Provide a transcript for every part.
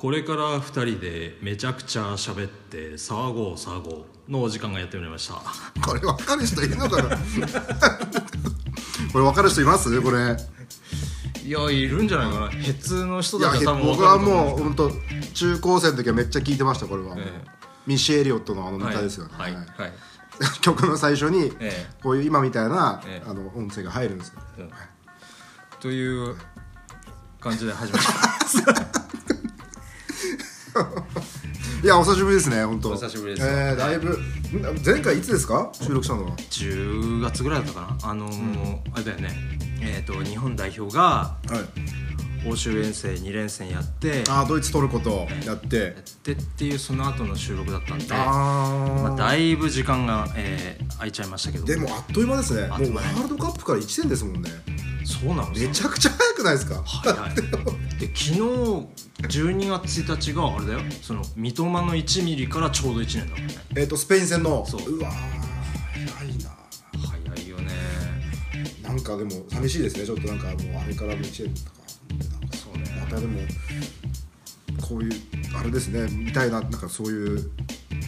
これから2人でめちゃくちゃ喋って騒ごう騒ごうのお時間がやってまいりました。これ分かる人いるのかな？これ分かる人います？これ。いやいるんじゃないかな。ヘッツの人だけ多分分僕はかると思もう本当中高生の時はめっちゃ聞いてましたこれは、ええ。ミッシェ・エリオットのあのネタですよね、はいはいはい、曲の最初に、ええ。こういう今みたいな、ええ。あの音声が入るんですよ。うん。という感じで始めました いやお久しぶりですね本当。お久しぶりですえー、だいぶん前回いつですか？収録したのは？10月ぐらいだったかな。あのーあれだよね。えっ、と日本代表がはい。欧州遠征2連戦やってあードイツトルコとやって。やってっていうその後の収録だったんであー、まあ、だいぶ時間が、えー空いちゃいましたけど。でもあっという間ですね。もうワあっという間。ねールドカップから1年ですもんねそうなんですめちゃくちゃ早くないですか？早いで昨日12月1日があれだよ。その三笘の1ミリからちょうど1年だ。もんねえっ、とスペイン戦の。そう。わー早いな。早いよね。なんかでも寂しいですね。ちょっとなんかもうあれからも1年とか。なんかそうね。またでもこういうあれですね。みたいな。なんかそういう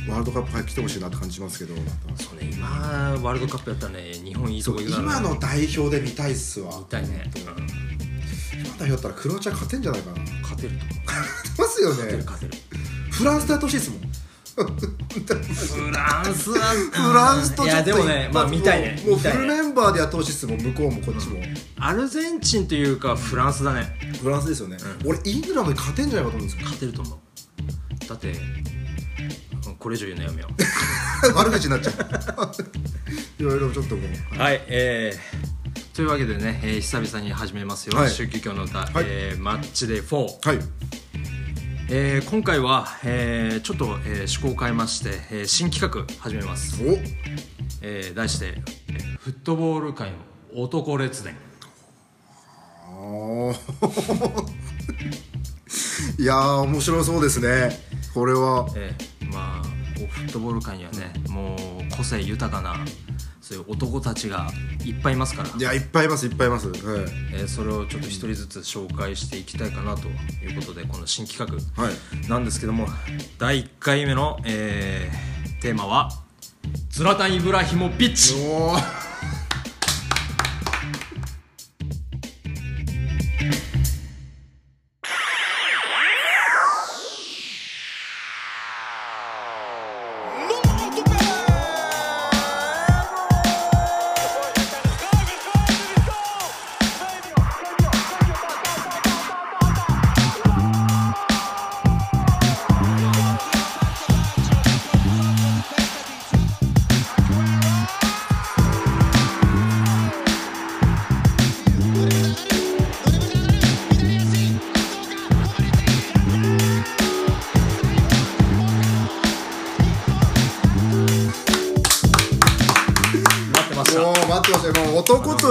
ワールドカップ早く来てほしいなって感じしますけど。そうね今ワールドカップやったらね日本いいとこ行くだろうね。今の代表で見たいっすわ。見たいね、うん。今の代表だったらクロアチア勝てんじゃないかな。勝勝てると思う。てますよ勝てるね勝てる。フランスとやってほしいですもん。フランスはフランスとちょっといやでもねまあ見たいね。もうもう見たいね。フルメンバーでやってほしいですもん向こうもこっちも、アルゼンチンというかフランスだね。フランスですよね、俺イングランドに勝てんじゃないかと思うんですよ。勝てると思う。だってうんこれ以上言うのやめよ 悪口になっちゃう。いろいろちょっともう。うはいえー、というわけでね、えー久々に始めますよ「はい。秋季教の歌、はい。えーマッチデー。4」はい。えー今回は、えーちょっと、えー趣向を変えまして、えー新企画始めます、お。えー題してえーフットボール界の男列伝。いやー面白そうですね。これは。えーまあこうフットボール界にはねもう個性豊かなそういう男たちがいっぱいいますから。いやいっぱいいますいっぱいいます、はい。えーそれをちょっと一人ずつ紹介していきたいかなということでこの新企画はい、なんですけども第1回目の、えーテーマは「ズラタン・イブラヒモビッチ。おー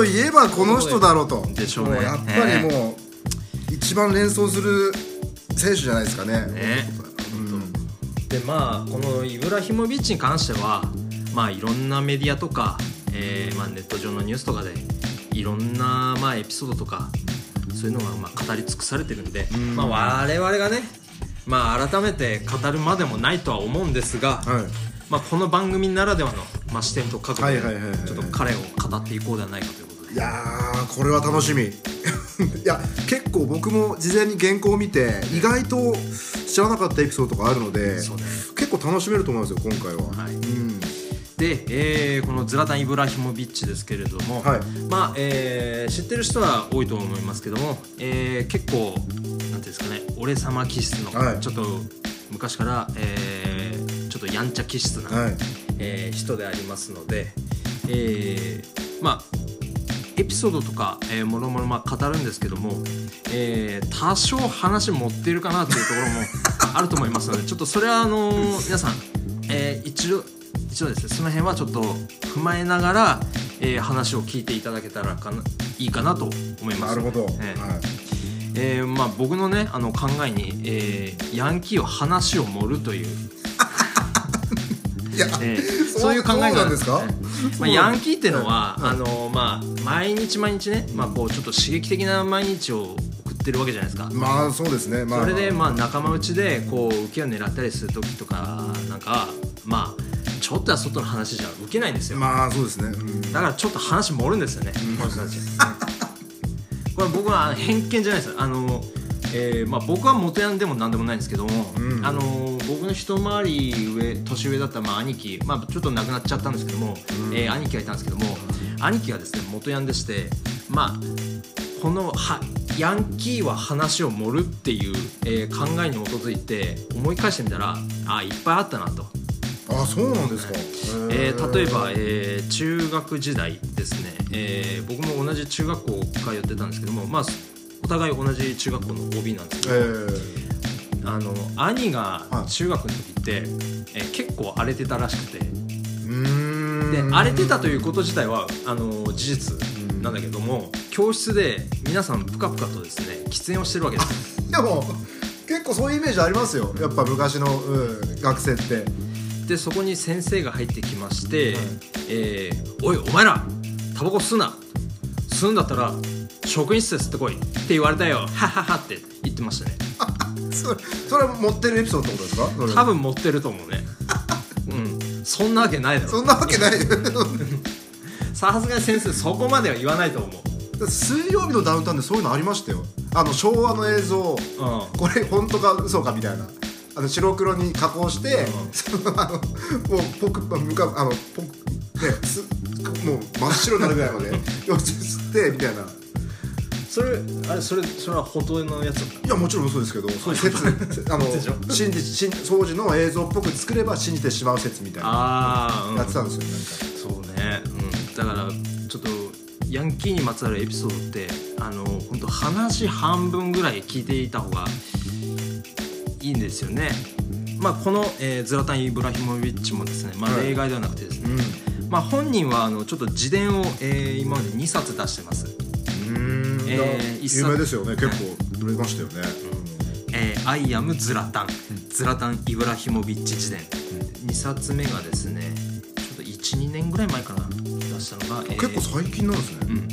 といえばこの人だろうと。でしょうね。もやっぱりもう、一番連想する選手じゃないですかね。ね。でまあこのイブラヒモビッチに関してはまあいろんなメディアとか、えーまあ、ネット上のニュースとかでいろんなまあエピソードとかそういうのがまあ語り尽くされてるんで、まあ、我々がね、まあ、改めて語るまでもないとは思うんですが、はい。まあ、この番組ならではの、まあ、視点と角度でちょっと彼を語っていこうではないかといういやーこれは楽しみ。いや結構僕も事前に原稿を見て意外と知らなかったエピソードとかあるのでね結構楽しめると思いますよ今回は、はい。うん。で、えーこのズラタン・イブラヒモビッチですけれども、はい。まあえー知ってる人は多いと思いますけども、えー結構なんていうんですかね俺様気質の、はい。ちょっと昔から、えーちょっとやんちゃ気質な、はい。えー人でありますので、えーまあエピソードとか、えー、もろもろまあ語るんですけども、えー多少話持っているかなというところもあると思いますのでちょっとそれはあのー皆さん、えー一度一度ですねその辺はちょっと踏まえながら、えー話を聞いていただけたらかないいかなと思います。なるほど、えーはいえーまあ、僕のねあの考えに、えーヤンキーを話を盛るといういや、えーそういう考えなんです。か？えーまあ、ヤンキーっていうのは、あのまあ、毎日毎日ね、まあ、こうちょっと刺激的な毎日を送っってるわけじゃないですか。まあそうですね。まあ。それでまあ仲間内でこう受けを狙ったりする時とかなんかまあちょっとは外の話じゃ受けないんですよ。まあそうですね、うん。だからちょっと話盛るんですよね、この人たち。これ僕は偏見じゃないです。あの、えーまあ、僕は元ヤンでも何でもないんですけども、うん。あの僕の一回り上年上だったまあ兄貴、まあ、ちょっと亡くなっちゃったんですけども、えー兄貴がいたんですけども兄貴がですね元ヤンでしてまあこのはヤンキーは話を盛るっていう、えー考えに基づいて思い返してみたらあいっぱいあったなと。あそうなんですか、えー例えば、えー中学時代ですね、えー僕も同じ中学校通ってたんですけども、まあ、お互い同じ中学校の OB なんですけえど、ーあの兄がはい中学の時って、えー結構荒れてたらしくて。で荒れてたということ自体はあの事実なんだけども教室で皆さんぷかぷかとですね喫煙をしてるわけです。よでも結構そういうイメージありますよ。やっぱ昔の、うん、学生って。でそこに先生が入ってきまして「えーおいお前らタバコ吸うな。吸うんだったら職員室で吸ってこい」って言われたよ。はははって言ってましたね それそれは持ってるエピソードってことですか？それ多分持ってると思うね。うん。そんなわけないだろ。そんなわけない。さすがに先生そこまでは言わないと思う。水曜日のダウンタウンでそういうのありましたよ。あの昭和の映像。うん。これ本当か嘘かみたいな。あの白黒に加工して、うん。そのあのもうポクむかあのポクねすもう真っ白になるぐらいまでよし吸ってみたいなそれあれそれそれは本当のやついやもちろん嘘ですけどそういう説あの信じ信当時の映像っぽく作れば信じてしまう説みたいな。やってたんですよそうね、うん、だからちょっとヤンキーにまつわるエピソードってあの本当話半分ぐらい聞いていた方がいいんですよね。まあ、この、えーズラタン・イブラヒモビッチもですね、まあ、はい。例外ではなくてですね、なん。かまあ、本人はあのちょっと自伝を、えー今まで2冊出してます。えー有名ですよね。結構売れましたよね、えー、アイアム・ズラタン、ズラタン・イブラヒモビッチ自伝、2冊目がですねちょっと12年ぐらい前かな。出したのが、えー結構最近なんですね、うん。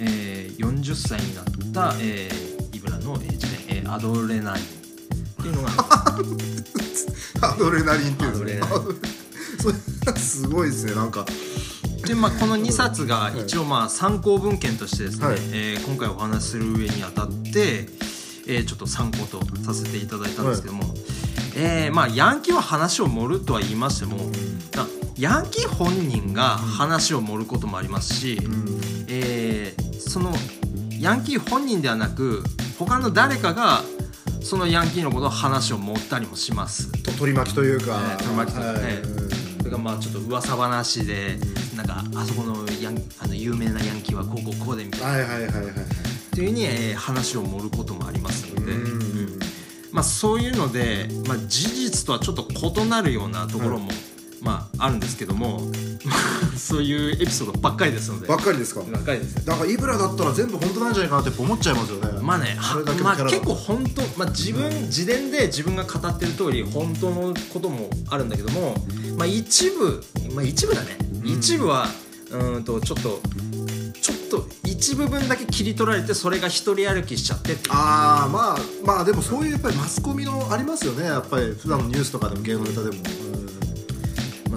えー、40歳になった、えーイブラの、えー自伝、えーアドレナリン。っていうのが アドレナリンっていうんですね。アド それすごいですね。なんかで、まあ、この2冊が一応まあ参考文献としてですね、はい。えー今回お話しする上にあたって、えーちょっと参考とさせていただいたんですけども、えーまあ、ヤンキーは話を盛るとは言いましても、なヤンキー本人が話を盛ることもありますし、うん。えーそのヤンキー本人ではなく他の誰かがそのヤンキーのことを話を盛ったりもします。と取り巻きというか、えー取り巻きというかねはいがまあちょっと噂話でなんかあそこのヤンあの有名なヤンキーはこうこうこうでみたいな。はいはいはいはいはい。っていうふうに、えー話を盛ることもありますので、うんまあ、そういうので、まあ、事実とはちょっと異なるようなところも、まあ、あるんですけども そういうエピソードばっかりですので。ばっかりですか？ばっかりです。よだからイブラだったら全部本当なんじゃないかなって思っちゃいますよね。まあね、まあ、結構本当、まあ、自分、自伝で自分が語ってる通り本当のこともあるんだけども、まあ、一部、まあ、一部だね、一部はうーんとちょっとちょっと一部分だけ切り取られてそれが一人歩きしちゃってってああまあまあでもそういうやっぱりマスコミのありますよね。やっぱり普段のニュースとかでも芸能ネタでも、まあ、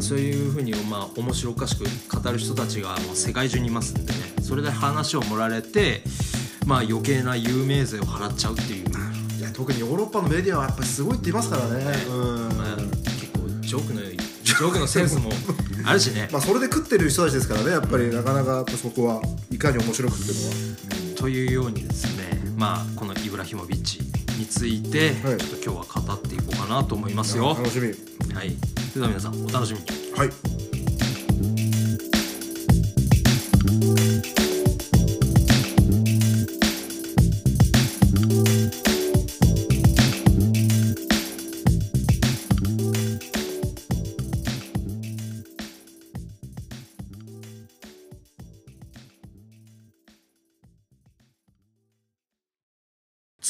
そういうふうに、まあ、面白おかしく語る人たちがもう世界中にいますんでね。それで話を盛られて、まあ、余計な有名税を払っちゃうっていう、いや特にヨーロッパのメディアはやっぱりすごいって言いますからね、うん。まあ、結構ジョークのジョークのセンスもあるしね。まあそれで食ってる人たちですからねやっぱりなかなかそこはいかに面白くっていうのは、というようにですね、まあ、このイブラヒモビッチについてちょはいっと今日は語っていこうかなと思いますよ。楽しみはい、それでは皆さんお楽しみに。はい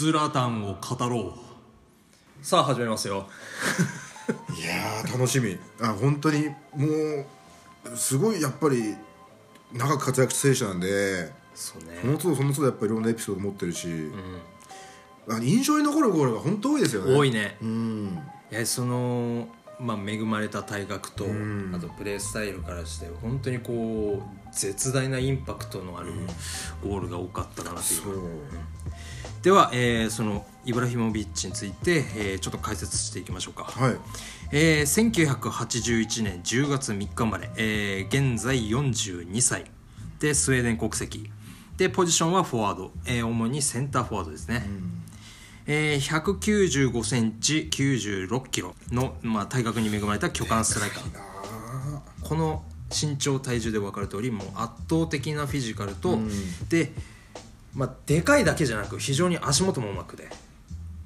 ズラタンを語ろう。さあ始めますよ。いやー楽しみ。あ本当にもうすごいやっぱり長く活躍した選手なんでそうね。その都度その都度やっぱりいろんなエピソード持ってるし、あ印象に残るゴールが本当多いですよね。多いね。うん。いやそのまあ恵まれた体格と、ん。あとプレースタイルからして本当にこう絶大なインパクトのあるゴールが多かったかなという、そうでは、えーそのイブラヒモビッチについて、えーちょっと解説していきましょうか、はい。えー1981年10月3日生まれ、えー現在42歳でスウェーデン国籍。でポジションはフォワード、えー主にセンターフォワードですね、えー195センチ96キロの、まあ、体格に恵まれた巨漢ストライカー。あこの身長体重で分かる通りもう圧倒的なフィジカルと、で、まあ、でかいだけじゃなく非常に足元もうまくで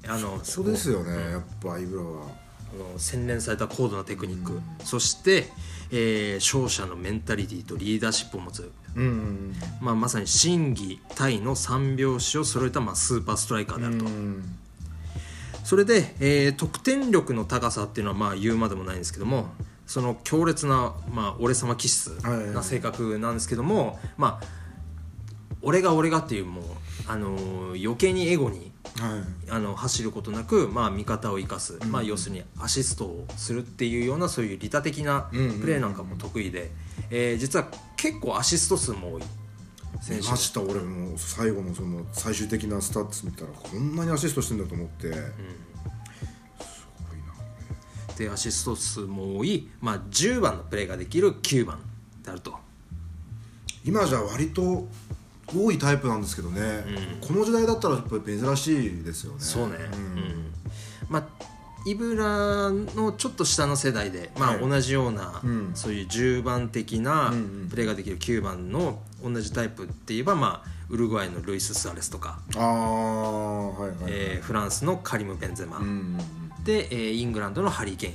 あのーそうですよねやっぱイブラは。あの洗練された高度なテクニック、そして、えー勝者のメンタリティとリーダーシップを持つ、うんうんまあ、まさに心技体の三拍子を揃えた、まあ、スーパーストライカーであると、うんそれで、えー得点力の高さっていうのはまあ言うまでもないんですけどもその強烈な、まあ、俺様気質はいはいはない。性格なんですけども、まあ俺が俺がっていうもう、あのー余計にエゴにはい。あの走ることなく、まあ、味方を生かす、まあ、要するにアシストをするっていうようなそういう利他的なうんうんプレーなんかも得意で、えー実は結構アシスト数も多い。選手。見ました。俺も最後のその最終的なスタッツ見たらこんなにアシストしてんだと思って、すごいな。でアシスト数も多い、まあ、10番のプレーができる9番であると。今じゃ割と多いタイプなんですけどね、この時代だったらやっぱり珍しいですよね。そうね、ん。うん。まあイブラのちょっと下の世代で、まあ、はい。同じような、うん。そういう10番的なうんうん。プレーができる9番の同じタイプって言えば、まあ、ウルグアイのルイス・スアレスとか、ああはいはい、えーフランスのカリム・ベンゼマ、うんうんうん。で、えーイングランドのハリー・ケイン、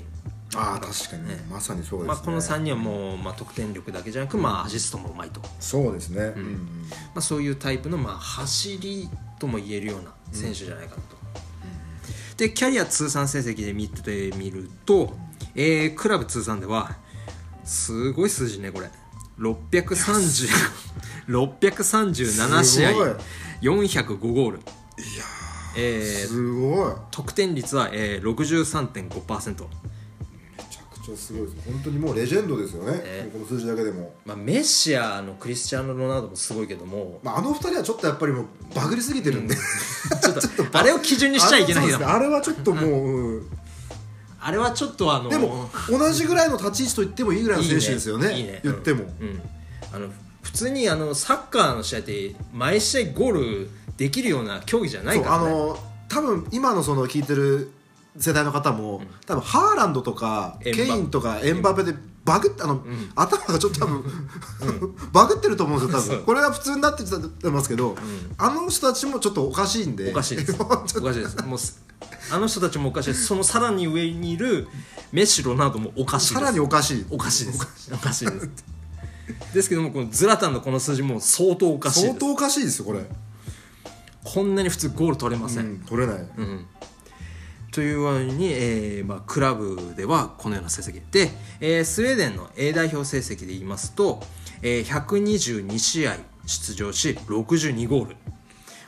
ああ確かにね。まさにそうですね、まあ、この3人はもう、まあ、得点力だけじゃなく、まあ、アシストもうまいと、まそうですね、うん。うん。あ、そういうタイプの、まあ、走りとも言えるような選手じゃないかなと。でキャリア通算成績で見てみると、えークラブ通算ではすごい数字ねこれ。630 637試合すごい。405ゴール。いやえーすごい。得点率は、えー、63.5%、めちゃすごいです本当にもうレジェンドですよね、えこの数字だけでも、まあ、メッシやあのクリスチャーノ・ロナウドもすごいけども。まあ、あの二人はちょっとやっぱりもうバグりすぎてるんで、ちょっとあれを基準にしちゃいけないよ。あれはちょっともう、うん。あれはちょっとあのでも同じぐらいの立ち位置と言ってもいいぐらいの選手ですよね。いいね。言っても、うん、あの普通にあのサッカーの試合って毎試合ゴールできるような競技じゃないからね。あの多分今のその聞いてる世代の方も、多分ハーランドとかケインとかエンバペでバグってあの、頭がちょっと多分、バグってると思うんですよ多分。これが普通になってきてますけど、あの人たちもちょっとおかしいんで。おかしいです。おかしいです。もうすあの人たちもおかしいです。そのさらに上にいるメッシロナウドもおかしいさらにおかしい。おかしいです。おかしい。です。ですけどもこのズラタンのこの数字も相当おかしいです。相当おかしいですよこれ、こんなに普通ゴール取れませ、うんん、取れない、うんというように、えーまあ、クラブではこのような成績で、えースウェーデンの A 代表成績で言いますと、えー122試合出場し62ゴール。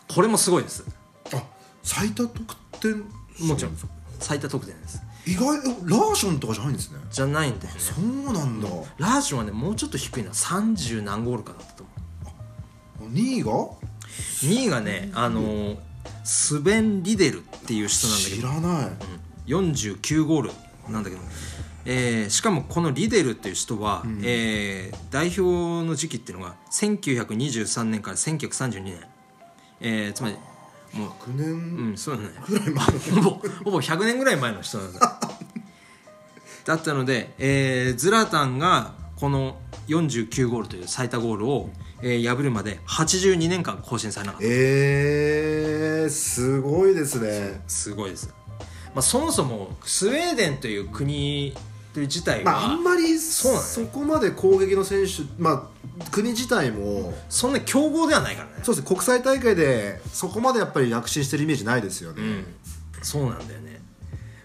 これもすごいです。あ最多得点もちろん最多得点です。意外ラーションとかじゃないんですね。じゃないんだよね。そうなんだ、ラーションはねもうちょっと低いな。30何ゴールかだったと思2位が？う2位がねあのースベン・リデルっていう人なんだけど。知らない、49ゴールなんだけど、えーしかもこのリデルっていう人は、えー代表の時期っていうのが1923年から1932年、えーつまりもう9年？うんそうだね。ほぼほぼ100年ぐらい前の人なんだ。だったので、えーズラタンがこの49ゴールという最多ゴールを、えー破るまで82年間更新されなかった。えー、すごいですね。すごいです、まあ、そもそもスウェーデンという国という自体は、まああんまりそそこまで攻撃の選手まあ国自体も。そんな強豪ではないからね。そうですね。国際大会でそこまでやっぱり躍進してるイメージないですよね、うん。そうなんだよね、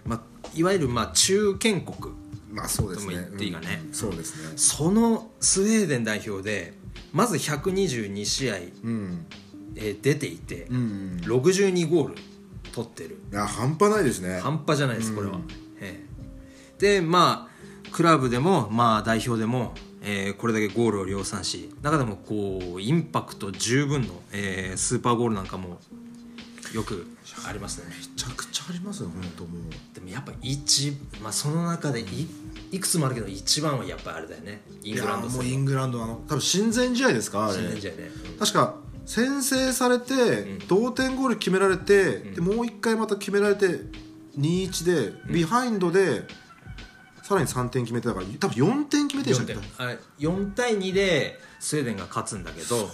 まあ、いわゆるまあ中堅国まあそうですね。とも言っていいがね。うん。そうですね。そのスウェーデン代表でまず122試合、うん。えー出ていて、うん62ゴール取ってる。いや半端ないですね。半端じゃないですこれは、ええ。でまあクラブでもまあ代表でも、えーこれだけゴールを量産し中でもこうインパクト十分の、えースーパーゴールなんかもよくありますね。めちゃくちゃありますよ本当もう。でもやっぱ一、まあ、その中でいいくつもあるけど一番はやっぱあれだよね。イングランドもうイングランドのあの多分親善試合ですかあれ。新年試合ね。確か先制されて、同点ゴール決められて、でもう一回また決められて2-1で、ビハインドでさらに3点決めてたから多分4点決めてるじゃ4ん点。あれ4対2でスウェーデンが勝つんだけど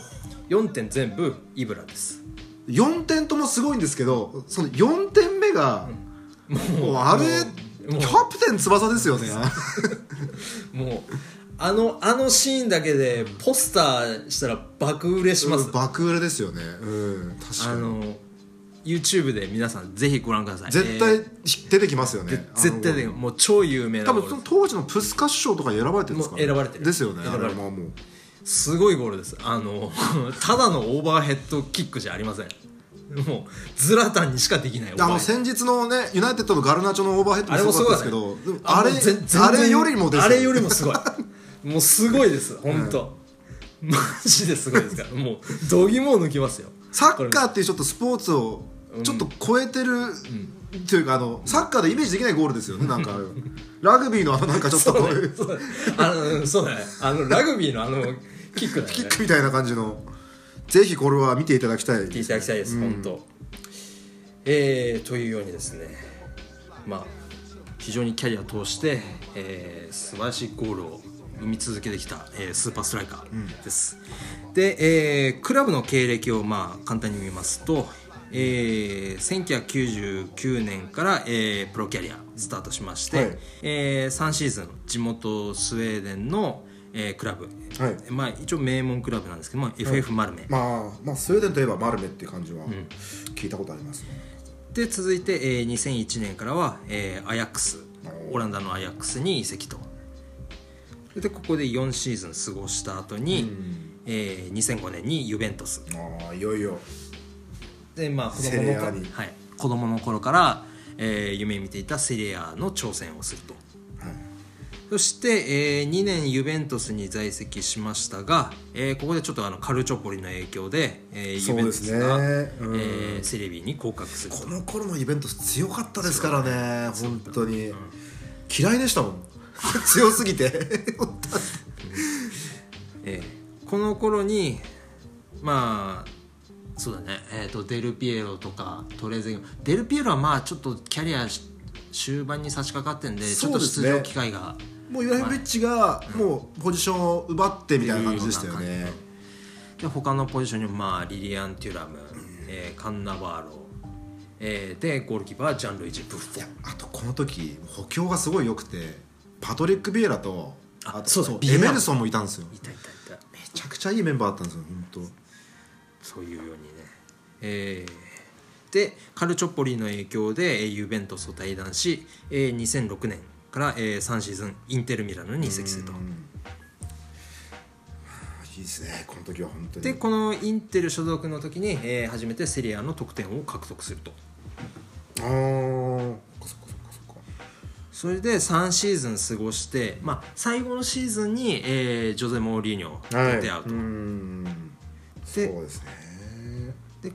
4点全部イブラです4点ともすごいんですけどその4点目が、もうあれキャプテン翼ですよね。もうあのあのシーンだけでポスターしたら爆売れします、うん爆売れですよね。うん確かに。あの YouTube で皆さんぜひご覧ください。絶対えー出てきますよね、で絶対であのもう超有名な多分その当時のプスカシュ賞とかに選ばれてるんですか、もう選ばれてる。ですよね。あれはもうすごいゴールです。あの ただのオーバーヘッドキックじゃありません。もうズラタンにしかできないあの先日のねユナイテッドのガルナチョのオーバーヘッドもすごかったですけどあれあれよりもですあれよりもすごい。もうすごいです本当、マジですごいですから。もう度肝を抜きますよ。サッカーっていうちょっとスポーツをちょっと超えてる、というかあのサッカーでイメージできないゴールですよねなんか。ラグビーのあのなんかちょっとこういう。そうだね。あのラグビーのあのキックね。キックみたいな感じの。ぜひこれは見ていただきたい。聞いていただきたいです、本当。えー、というようにですね。まあ非常にキャリアを通して、えー、素晴らしいゴールを生み続けてきた、えースーパーストライカーです、で、えークラブの経歴をまあ簡単に見ますと、えー、1999年から、えープロキャリアスタートしまして、はい。えー3シーズン地元スウェーデンの、えークラブ、はい。まあ、一応名門クラブなんですけど、まあ、FF マルメ、まあまあスウェーデンといえばマルメっていう感じは聞いたことありますね、で続いて、えー2001年からは、えーアヤックスオランダのアヤックスに移籍とでここで4シーズン過ごした後に、えー2005年にユベントス。ああいよいよ。でまあ子セ供のはい、子供の頃から、えー夢見ていたセリエAの挑戦をすると。はいそして、え2年ユベントスに在籍しましたが、えーここでちょっとあのカルチョポリの影響で、えーユベントスが、ねうん。えーセレビに降格すると。この頃のイベント強かったですからね本当に、嫌いでしたもん。強すぎて。えーこの頃にまあそうだね、えー、とデルピエロとかトレーゼンデルピエロはまあちょっとキャリアし終盤に差し掛かってんでちょっと出場機会がもうユライブリッチがもうポジションを奪ってみたいな感じでしたよね。で他のポジションにもまあリリアン・テュラム、えーカンナバーロ、えーでゴールキーパーはジャンルイジ・ブッフォンあとこの時補強がすごい良くてパトリック・ビエラとあとそうだビエメルソンもいたんですよ。いたいたいた。めちゃくちゃいいメンバーだったんですよ本そういうようにね、えーでカルチョポリの影響でえーユベントスと対談し、えー2006年から、えー3シーズンインテル・ミラノに移籍すると。当いいですねこの時は本当に。でこのインテル所属の時に、えー初めてセリアの得点を獲得すると。ああそっかそっかそっか。それで3シーズン過ごして、まあ、最後のシーズンに、えージョゼ・モーリーニョと出会うと、うーん。そうですね。で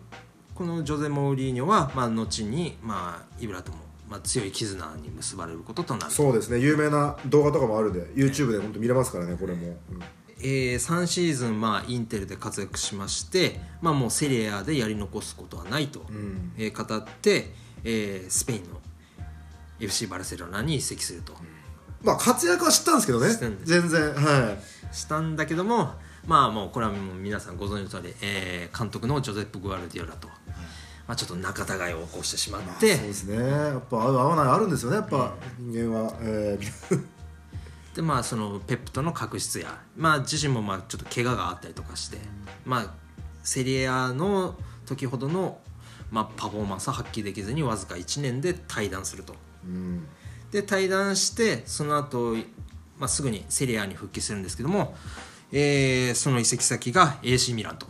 このジョゼ・モーリーニョは、まあ、後に、まあ、イブラとも、まあ、強い絆に結ばれることとなる。そうですね。有名な動画とかもあるんで YouTube で本当見れますからねこれも、うん。えー3シーズン、まあ、インテルで活躍しまして、まあ、もうセリエAでやり残すことはないと、ん。えー語って、えースペインの FC バルセロナに移籍すると、まあ活躍は知ったんですけどね。全然はい。したんだけどもまあもうこれはもう皆さんご存知の通り、えー監督のジョゼップ・グアルディオラと、まあ、ちょっと仲違いを起こしてしまって、そうですね。やっぱ合う合わないあるんですよね。やっぱ人間は、えー。でまあそのペップとの確執や、まあ、自身もまあちょっと怪我があったりとかして、まあ、セリエAの時ほどの、まあ、パフォーマンスは発揮できずにわずか1年で退団すると。うん。で退団してその後、まあすぐにセリエAに復帰するんですけども、えーその移籍先が AC ミランと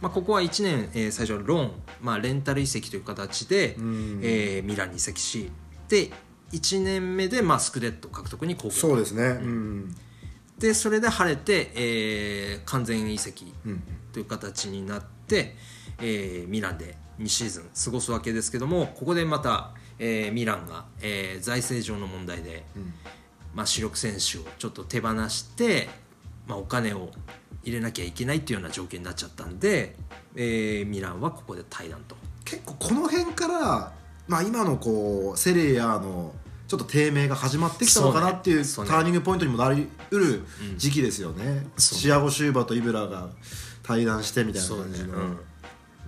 まあ、ここは1年、えー最初はローン、まあ、レンタル移籍という形で、ん。えーミランに移籍しで1年目で、まあ、スクレット獲得に貢献。そうですね。うん。でそれで晴れて、えー完全移籍うん。という形になって、えーミランで2シーズン過ごすわけですけどもここでまた、えーミランが、えー財政上の問題で、まあ、主力選手をちょっと手放して、まあ、お金を入れなきゃいけないっていうような状況になっちゃったんで、えーミランはここで退団と。結構この辺から、まあ、今のこうセリエ A のちょっと低迷が始まってきたのかなっていうねね。ターニングポイントにもなりうる時期ですよね、そうチアゴ・シューバーとイブラが対談してみたいな感じの、うん。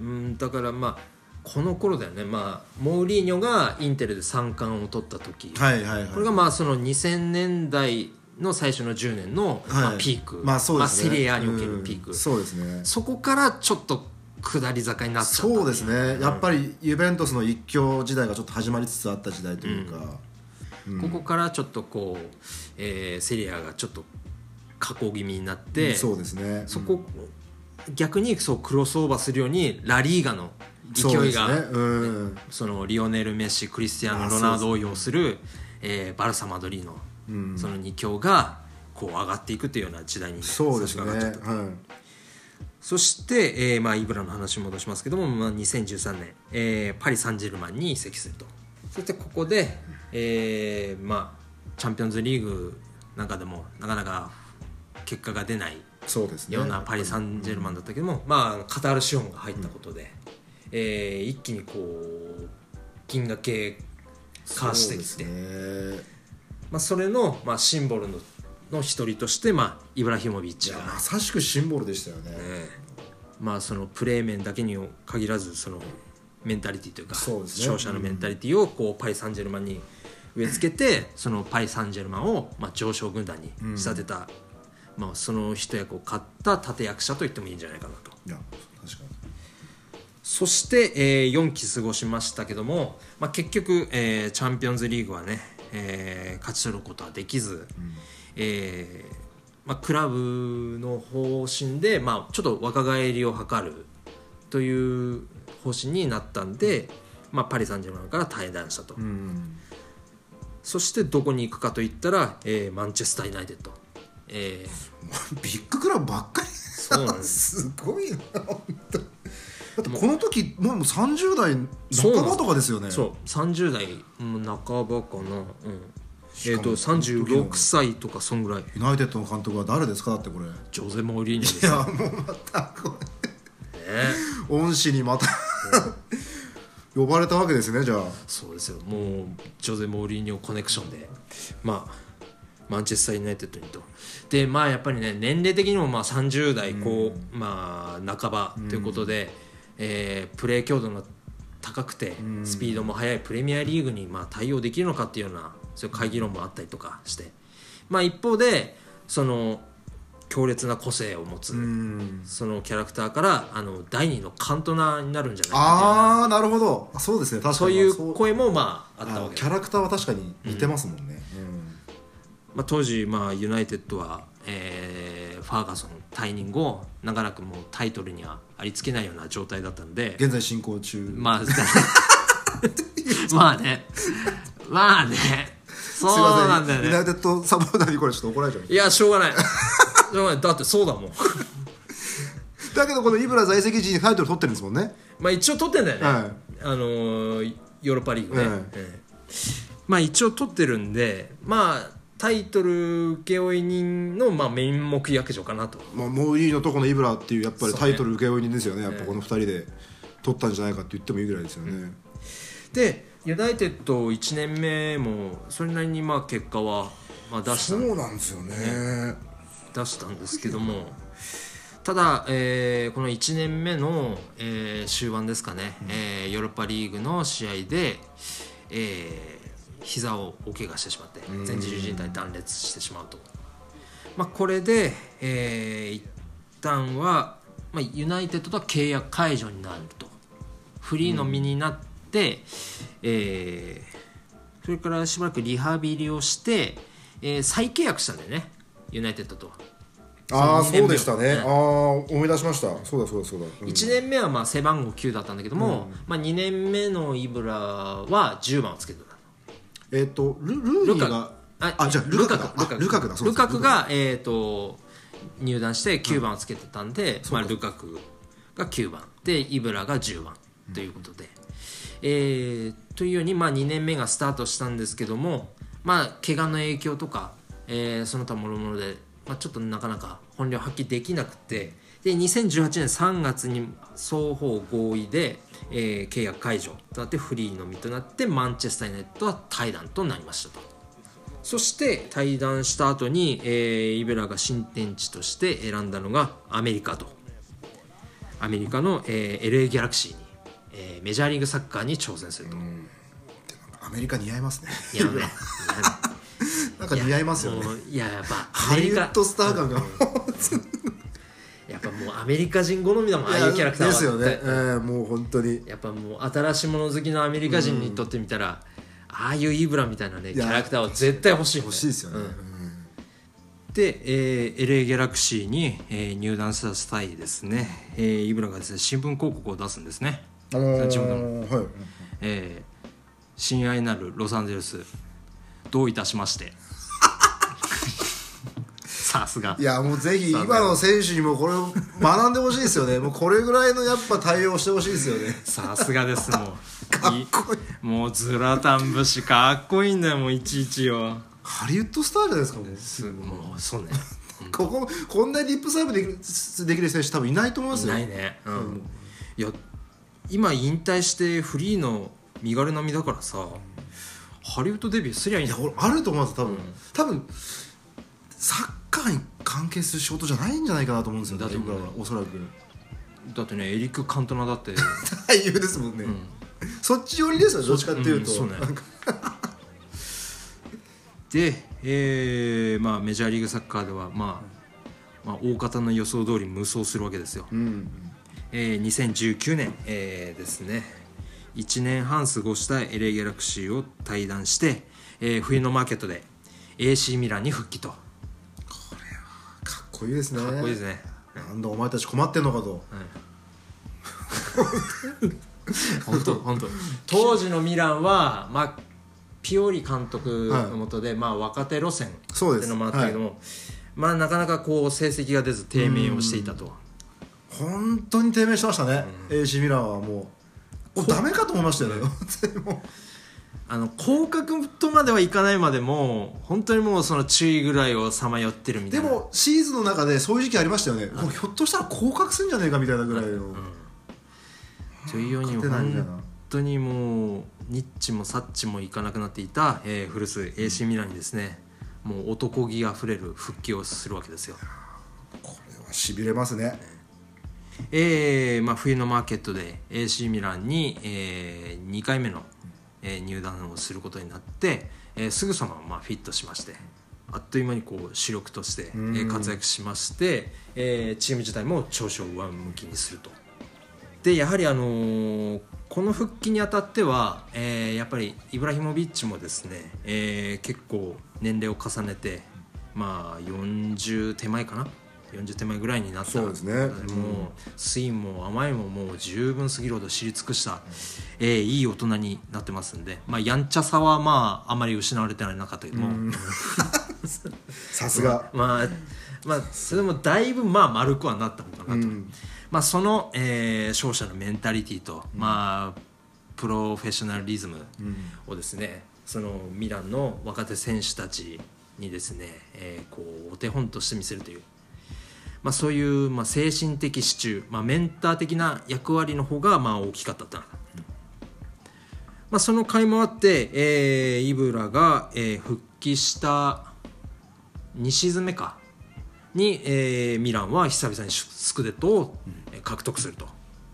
うん、だからまあこの頃だよね、まあ、モーリーニョがインテルで三冠を取った時、はいはいはい。これがまあその2000年代の最初の10年の、まあはいピーク、まあそうですね、セリエ A におけるピーク、うん。そうですね。そこからちょっと下り坂になっちゃったそうですね、やっぱり、りユベントスの一強時代がちょっと始まりつつあった時代というか、ここからちょっとこう、えーセリエ A がちょっと下降気味になって、そうですね。そこ逆にそうクロスオーバーするようにラリーガの勢いがね。うん。そのリオネル・メッシクリスティアーノ・ロナウドを擁する、えーバルサ・マドリーノ、うん。その2強がこう上がっていくというような時代にそうですね。差し掛かっちゃったはい。そして、えーまあ、イブラの話に戻しますけども、まあ、2013年、えーパリ・サンジェルマンに移籍すると。そしてここで、えーまあ、チャンピオンズリーグなんかでもなかなか結果が出ないそうですね。ようなパリ・サンジェルマンだったけども、まあ、カタール資本が入ったことで、えー一気にこう銀河系化してきてそ,、そうですねまあ、それの、まあ、シンボルのの一人として、まあ、イブラヒモビッチが、まさしくシンボルでしたよね、ええ。まあ、そのプレー面だけに限らずそのメンタリティというか勝者のメンタリティをこうパリ・サンジェルマンに植え付けてそのパリ・サンジェルマンを、まあ、上昇軍団に仕立てた、まあ、その一役を買った立役者と言ってもいいんじゃないかなと。いや確かに。そして、えー4期過ごしましたけども、まあ、結局、えーチャンピオンズリーグはね、えー勝ち取ることはできず、えーまあ、クラブの方針で、まあ、ちょっと若返りを図るという方針になったんで、まあ、パリ・サンジェルマンから退団したと、うん。そしてどこに行くかといったら、えーマンチェスター・ユナイテッド、えービッグクラブばっかり。そうなんです。すごいな本当だってこの時もう30代半ばとかですよね。そう。30代うん半ばかな、うん。えー、と36歳とかそんぐらい。ユナイテッドの監督は誰ですか？だってこれ。いジョゼ・モーリーニョですよ、やもうまたこね、れ恩師にまた。呼ばれたわけですねじゃあ。そうですよ。もうジョゼ・モーリーニョコネクションで。まあマンチェスター・ユナイテッドにと。でまあやっぱりね年齢的にもまあ30代こう、まあ半ばということで、えープレー強度の高くてスピードも速いプレミアリーグにまあ対応できるのかっていうようなそういう会議論もあったりとかして。まあ一方でその強烈な個性を持つ、うん。そのキャラクターからあの第二のカントナーになるんじゃないかああなるほど。あそうですね。確かに。そういう声もまああったあわけ。キャラクターは確かに似てますもんね、まあ、当時、まあ、ユナイテッドは、えーファーガソン退任後長らくもうタイトルにはありつけないような状態だったんで。現在進行中。まあ まあね。まあね。そうなんだよね。ユナイテッドサポーターにこれちょっと怒られちゃう。いやしょうがない。しょうがない。だってそうだもん。だけどこのイブラ在籍時にタイトル取ってるんですもんね。まあ一応取ってんだよね、はい。あのーヨーロッパリーグね、はい。ええまあ一応取ってるんでまあタイトル請負人の、まあ、面目役所かなと。まあ、モーリーのとこのイブラっていうやっぱりタイトル請負人ですよねやっぱこの2人で。取ったんじゃないかって言ってもいいぐらいですよね、でユナイテッド1年目もそれなりにまあ結果はまあ出した。そうなんですよね。出したんですけども。ただ、えーこの1年目の、えー終盤ですかね、えーヨーロッパリーグの試合で、えー膝を大怪我してしまって前十字靭帯断裂してしまうと、まあ、これで、えー一旦は、まあ、ユナイテッドとは契約解除になると。フリーの身になって、えーそれからしばらくリハビリをして、えー再契約したんだよね。ユナイテッドとは。ああそうでしたね、うんああ思い出しました。そうだそうだそうだ、うん。1年目はまあ背番号9だったんだけども、まあ、2年目のイブラは10番をつけてたえっ、とルルーニーがあじゃあルカクだルカクだルカクが、えー、と入団して9番をつけてたんで、まあ、ルカクが9番。でイブラが10番。ということで、えーというように、まあ、2年目がスタートしたんですけども、まあ、怪我の影響とか、えーその他もろもろで、まあ、ちょっとなかなか本領発揮できなくて。で2018年3月に双方合意で、えー契約解除となってフリーのみとなってマンチェスター・ユナイテッドは退団となりましたと。そして退団した後に、えーイベラが新天地として選んだのがアメリカと。アメリカの、えー LA ギャラクシーに、えーメジャーリーグサッカーに挑戦すると、アメリカ似合いますね。いやね なんか似合いますよね。いややっぱアハリウッドスター感が、やっぱもうアメリカ人好みだもんああいうキャラクターは。ですよね、えーもう本当に。やっぱもう新しいもの好きのアメリカ人にとってみたら、ああいうイブラみたいなねキやャラクターは絶対欲しい欲しいですよね、で、えー、LA ギャラクシーに、えー入団した際ですね、えーイブラがですね新聞広告を出すんですね、あのーの。はい。えー親愛なるロサンゼルスどういたしましてさすが。いやもうぜひ今の選手にもこれを学んでほしいですよね。もうこれぐらいのやっぱ対応してほしいですよね。さすがですもう。かっこいい。もうズラタン節かっこいいんだよもういちいちよ。ハリウッドスターじゃないですかもう。すもうそうね。こここんなにリップサーブできるできる選手多分いないと思いますよ。ないね。うん、いや今引退してフリーの身軽な身だからさハリウッドデビューすりゃいいんだ俺あると思います多分、多分サッカーに関係する仕事じゃないんじゃないかなと思うんですよだって僕らはおそらく。だってねエリック・カントナだって。俳優ですもんね、そっち寄りですよどっちかっていうと、うんそうね。で、えーまあ、メジャーリーグサッカーでは、まあまあ、大方の予想通り無双するわけですよ、うん。えー2019年、えーですね。1年半過ごした LA ギャラクシーを退団して、えー冬のマーケットで AC ミランに復帰とこいいですね。かっこいいですね、なんだお前たち困ってんのかと。本当本当。当時のミランは、まあ、ピオリ監督のもとで、まあ、若手路線っていうのもあったけども、まあ、なかなかこう成績が出ず低迷をしていたと。本当に低迷してましたね、AC ミランはもう。もうダメかと思いましたよね あの降格とまではいかないまでも本当にもうその注意ぐらいをさまよってるみうでたいな。もシーズンの中でそういう時期ありましたよね。これひょっとしたら降格するんじゃねえかみたいなぐらいの、というように本当にもうニッチもサッチもいかなくなっていた、えー古巣 AC ミランにですねもう男気あふれる復帰をするわけですよ。これはしびれますね。えーまあ、冬のマーケットで AC ミランに、え2回目の、えー入団をすることになって、えーすぐさま、まあ、フィットしましてあっという間にこう主力として、えー活躍しまして、えーチーム自体も調子を上向きにすると。でやはり、あのーこの復帰にあたっては、えーやっぱりイブラヒモビッチもですね、えー結構年齢を重ねて、まあ、40手前かな40手前ぐらいになった。そうですね。もうも甘いももう十分すぎるほど知り尽くした、えーいい大人になってますんで、まあ、やんちゃさはまああまり失われてはなかったけども、さすが。まあまあそれもだいぶまあ丸くはなったのかなと、うん。まあ、その、えー勝者のメンタリティと、まあプロフェッショナリズムをですね、そのミランの若手選手たちにですね、えーこうお手本として見せるという、まあ、そういう、まあ、精神的支柱、まあ、メンター的な役割の方がまあ大きかったと、まあ、その甲斐もあって、えーイブラが、えー復帰した2シーズン目か。に、えーミランは久々にスクデットをえー獲得すると。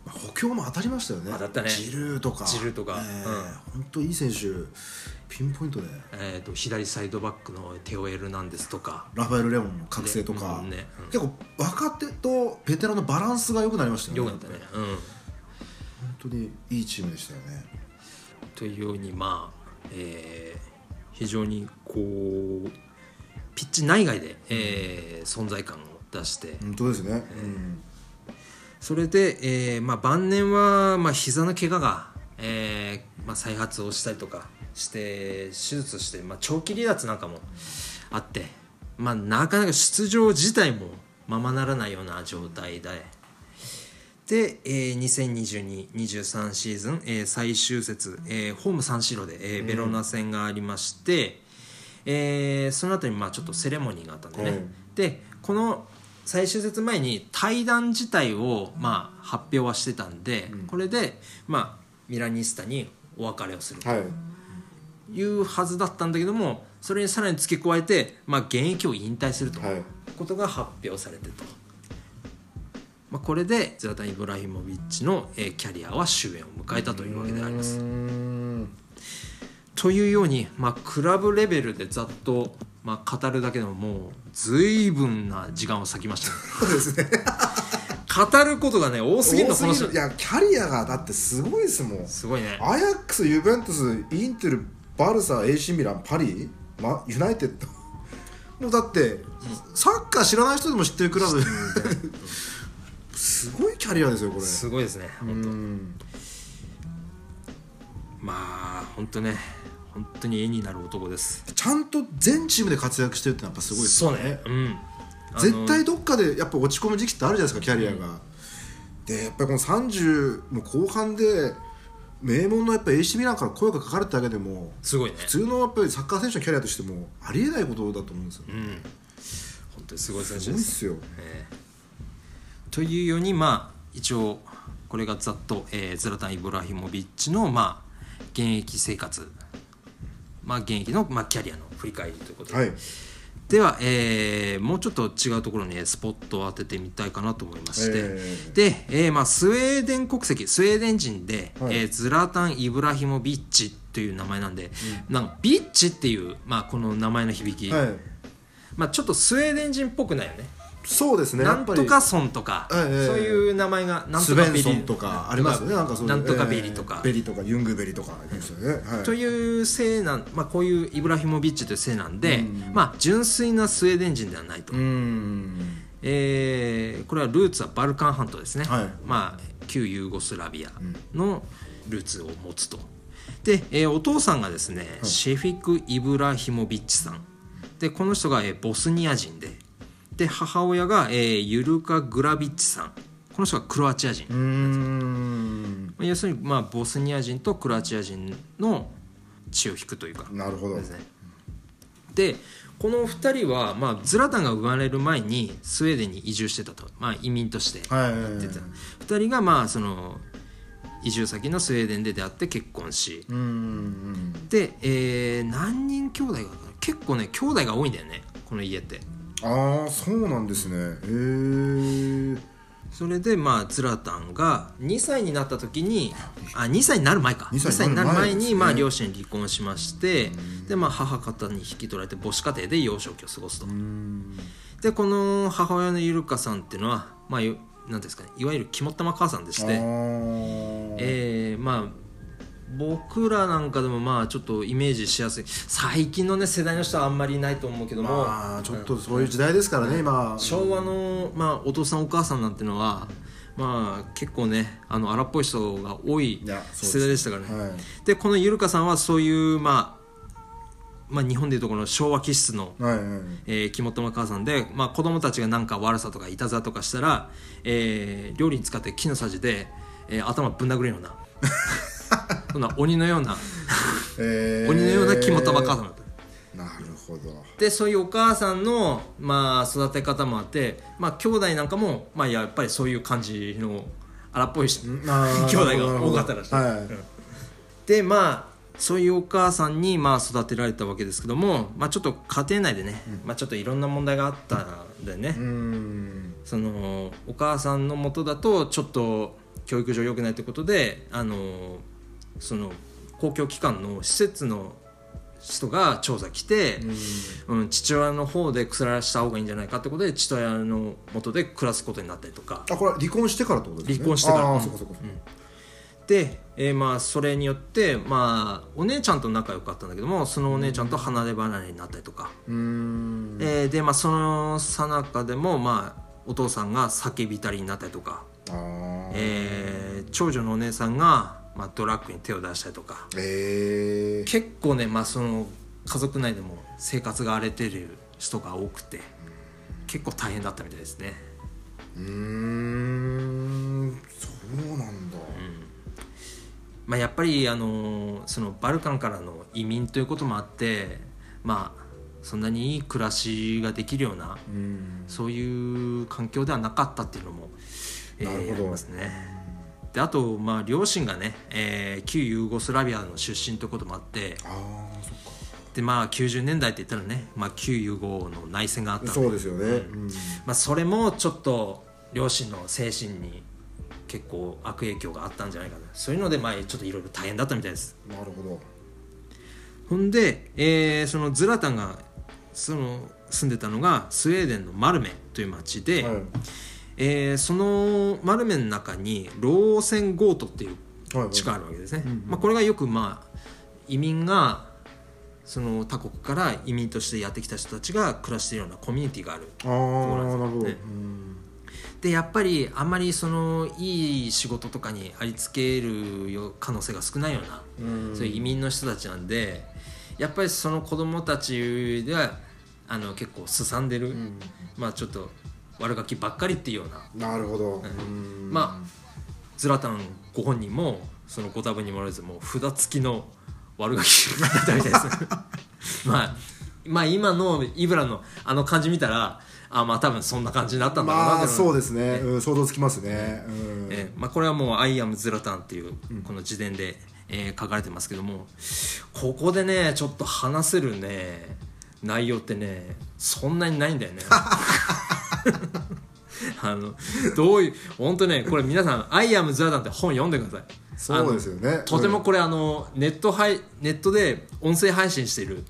補強も当たりましたよね。当たったね。ジルーとか。ジルーとか。えうん。本当いい選手ピンポイントでえー、と左サイドバックのテオ・エルナンデスとか。ラファエル・レモンの覚醒とか、ねうん結構若手とベテランのバランスが良くなりましたよねよかったね、うん、本当にいいチームでしたよね。というようにまあ、えー非常にこうピッチ内外で、えー存在感を出して。本当ですね、うん。それで、えーまあ、晩年は、まあ、膝の怪我が、えーまあ、再発をしたりとかして手術して、まあ、長期離脱なんかもあって、まあ、なかなか出場自体もままならないような状態で。で、えー、2022-23シーズン、えー最終節、えーホーム3白で、えーベロナ戦がありまして、えーその後にまあちょっとセレモニーがあったんでね、うん。でこの最終節前に対談自体をまあ発表はしてたんで、これでまあミラニスタにお別れをすると。はいいうはずだったんだけどもそれにさらに付け加えて、まあ、現役を引退すると。はい。ことが発表されてと、まあ、これでズラタン・イブラヒモビッチの、えーキャリアは終焉を迎えたというわけであります。というように、まあ、クラブレベルでざっと、まあ、語るだけでももう随分な時間を割きました。ねそうですね。語ることがね多すぎるのこの人。いやキャリアがだってすごいですもん。すごいね。アヤックスユベントスインテルバルサ AC ミランパリ、ま、ユナイテッド？もうだって、サッカー知らない人でも知ってるクラブ。すごいキャリアですよこれ。すごいですねう本当。ん。まあ本当ね本当に絵になる男です。ちゃんと全チームで活躍してるってやっぱすごいですよそうね。うん。絶対どっかでやっぱ落ち込む時期ってあるじゃないですかキャリアが、でやっぱりこの30の後半で名門のやっぱ AC ミランから声がかかるってだけでもすごいね。普通のやっぱりサッカー選手のキャリアとしてもありえないことだと思うんですよ、うん本当にすごい選手す。ごですいっすよ。えーというようにまあ一応これがざっと、えーズラタン・イブラヒモビッチのまあ現役生活。まあ現役の、まあ、キャリアの振り返りということで、はいでは、えーもうちょっと違うところにねスポットを当ててみたいかなと思いまして、えー。で、えーまあ、スウェーデン国籍。スウェーデン人で、はい。えーズラタン・イブラヒモビッチという名前なんで、なんかビッチっていう、まあ、この名前の響き、はい。まあ、ちょっとスウェーデン人っぽくないよねそうですね。なんとかソンとか、ええ。そういう名前がなんスとかベリとかありますよね。なんかそなんとかベリとか、えーベリとかユングベリとかですよね、はい。という姓なん、まあ、こういうイブラヒモビッチという姓なんで、うん。まあ、純粋なスウェーデン人ではないと、えーこれはルーツはバルカン半島ですね、はい。まあ、旧ユーゴスラビアのルーツを持つと。で、えーお父さんがですね、シェフィク・イブラヒモビッチさん。でこの人が、えーボスニア人でで母親が、えーユルカ・グラビッチさん。この人がクロアチア人、うーん。まあ要するに、まあ、ボスニア人とクロアチア人の血を引くというか。なるほど。ですね。でこの2人は、まあ、ズラタンが生まれる前にスウェーデンに移住してたと、まあ、移民としてはい出てた。2人がまあその移住先のスウェーデンで出会って結婚し。で、えー何人兄弟が結構ね兄弟が多いんだよねこの家ってああそうなんですね。へえそれでまあズラタンが2歳になった時にあ2歳になる前か。2 2歳歳になる前にまあ両親離婚しましてでまあ母方に引き取られて母子家庭で幼少期を過ごすと。でこの母親のゆるかさんっていうのはまあよなんですかねいわゆる肝っ玉母さんでしあてー。えーまあ僕らなんかでもまあちょっとイメージしやすい。最近のね世代の人はあんまりいないと思うけども、まあちょっとそういう時代ですからね今。昭和の、まあ、お父さんお母さんなんてのはまあ結構ねあの荒っぽい人が多い世代でしたからね。はい。でこのゆるかさんはそういうまあまあ、日本でいうところの昭和気質の、はいはい。えー、肝っ玉母さんで、まあ、子供たちがなんか悪さとかいたずらとかしたら、えー料理に使って木のさじで、えー頭ぶん殴るような そんな鬼のような。えー。鬼のような肝っ玉母さんだった。なるほど。でそういうお母さんの、まあ、育て方もあって、まあ、兄弟なんかも、まあ、やっぱりそういう感じの荒っぽい人。あー 兄弟が多かったらしい。はい。でまあそういうお母さんにまあ育てられたわけですけども、まあ、ちょっと家庭内でね、まあ、ちょっといろんな問題があったんでね、うーん。そのお母さんのもとだとちょっと教育上良くないということであのその公共機関の施設の人が調査来て、うん。父親の方で暮らした方がいいんじゃないかってことで父親のもとで暮らすことになったりとか。あこれ離婚してからってことですね。離婚してから。あそこそこで、えーまあそれによって、まあ、お姉ちゃんと仲良かったんだけどもそのお姉ちゃんと離れ離れになったりとか、うーん。えーでまあそのさなかでもまあお父さんが酒浸りになったりとか、えー長女のお姉さんが、まあ、ドラッグに手を出したりとか。えー、結構ね、まあ、その家族内でも生活が荒れてる人が多くて結構大変だったみたいですね。うーんそうなんだ、まあ、やっぱりあのそのバルカンからの移民ということもあってまあそんなにいい暮らしができるようなうん。そういう環境ではなかったっていうのも、えーなるほど。ありますね。であと、まあ、両親がね、えー旧ユーゴスラビアの出身ということもあってで、まあ、90年代って言ったらね、まあ、旧ユーゴの内戦があったのでそうですよね、うん。まあ、それもちょっと両親の精神に結構悪影響があったんじゃないかな。そういうので、まあ、ちょっといろいろ大変だったみたいです。なるほど。ほんで、えーそのズラタンがその住んでたのがスウェーデンのマルメという町で、はいえーそのマルメの中にローセンゴートっていう地区があるわけですね、まあ、これがよくまあ移民がその他国から移民としてやってきた人たちが暮らしているようなコミュニティがあるああなるほど、ねうん。でやっぱりあんまりそのいい仕事とかにありつけるよ可能性が少ないような、うん。そういう移民の人たちなんでやっぱりその子供たちではあの結構すさんでる、ん。まあちょっと悪ガキばっかりっていうような。なるほど、うん。まズラタンご本人もそのご多分にもらわずもう札付きの悪ガキだったみたいです。まあまあ今のイブラのあの感じ見たらあまあ多分そんな感じになったんだろうなまあそうですね、うん、想像つきますね、うん。えーまあ、これはもう「アイアムズラタン」っていうこの自伝で、えー書かれてますけどもここでねちょっと話せるね内容ってねそんなにないんだよね あのどういう本当ねこれ皆さん「アイアムズラタン」って本読んでください。そうですよね。とてもこれあのネット配ネットで音声配信している。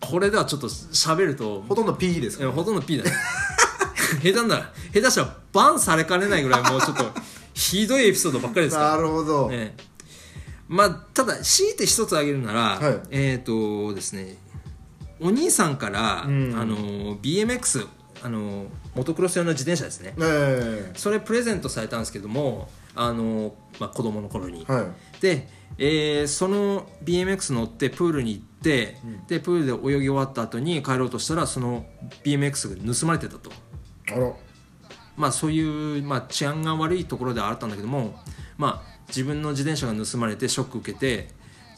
これではちょっと喋るとほとんど P ですか？ら、いやほとんど P だね。下手なら下手したらバンされかねないぐらいもうちょっとひどいエピソードばっかりですから。なるほど、ね。まあただ強いて一つ挙げるなら、はい。えっ、とですねお兄さんから、うん。あの BMX あのモトクロス用の自転車ですね。えそれプレゼントされたんですけどもあの、まあ、子供の頃に、えはい。で、えーその BMX 乗ってプールに行って、でプールで泳ぎ終わった後に帰ろうとしたらその BMX が盗まれてたと。あら。まあそういう、まあ、治安が悪いところではあったんだけどもまあ自分の自転車が盗まれてショック受けて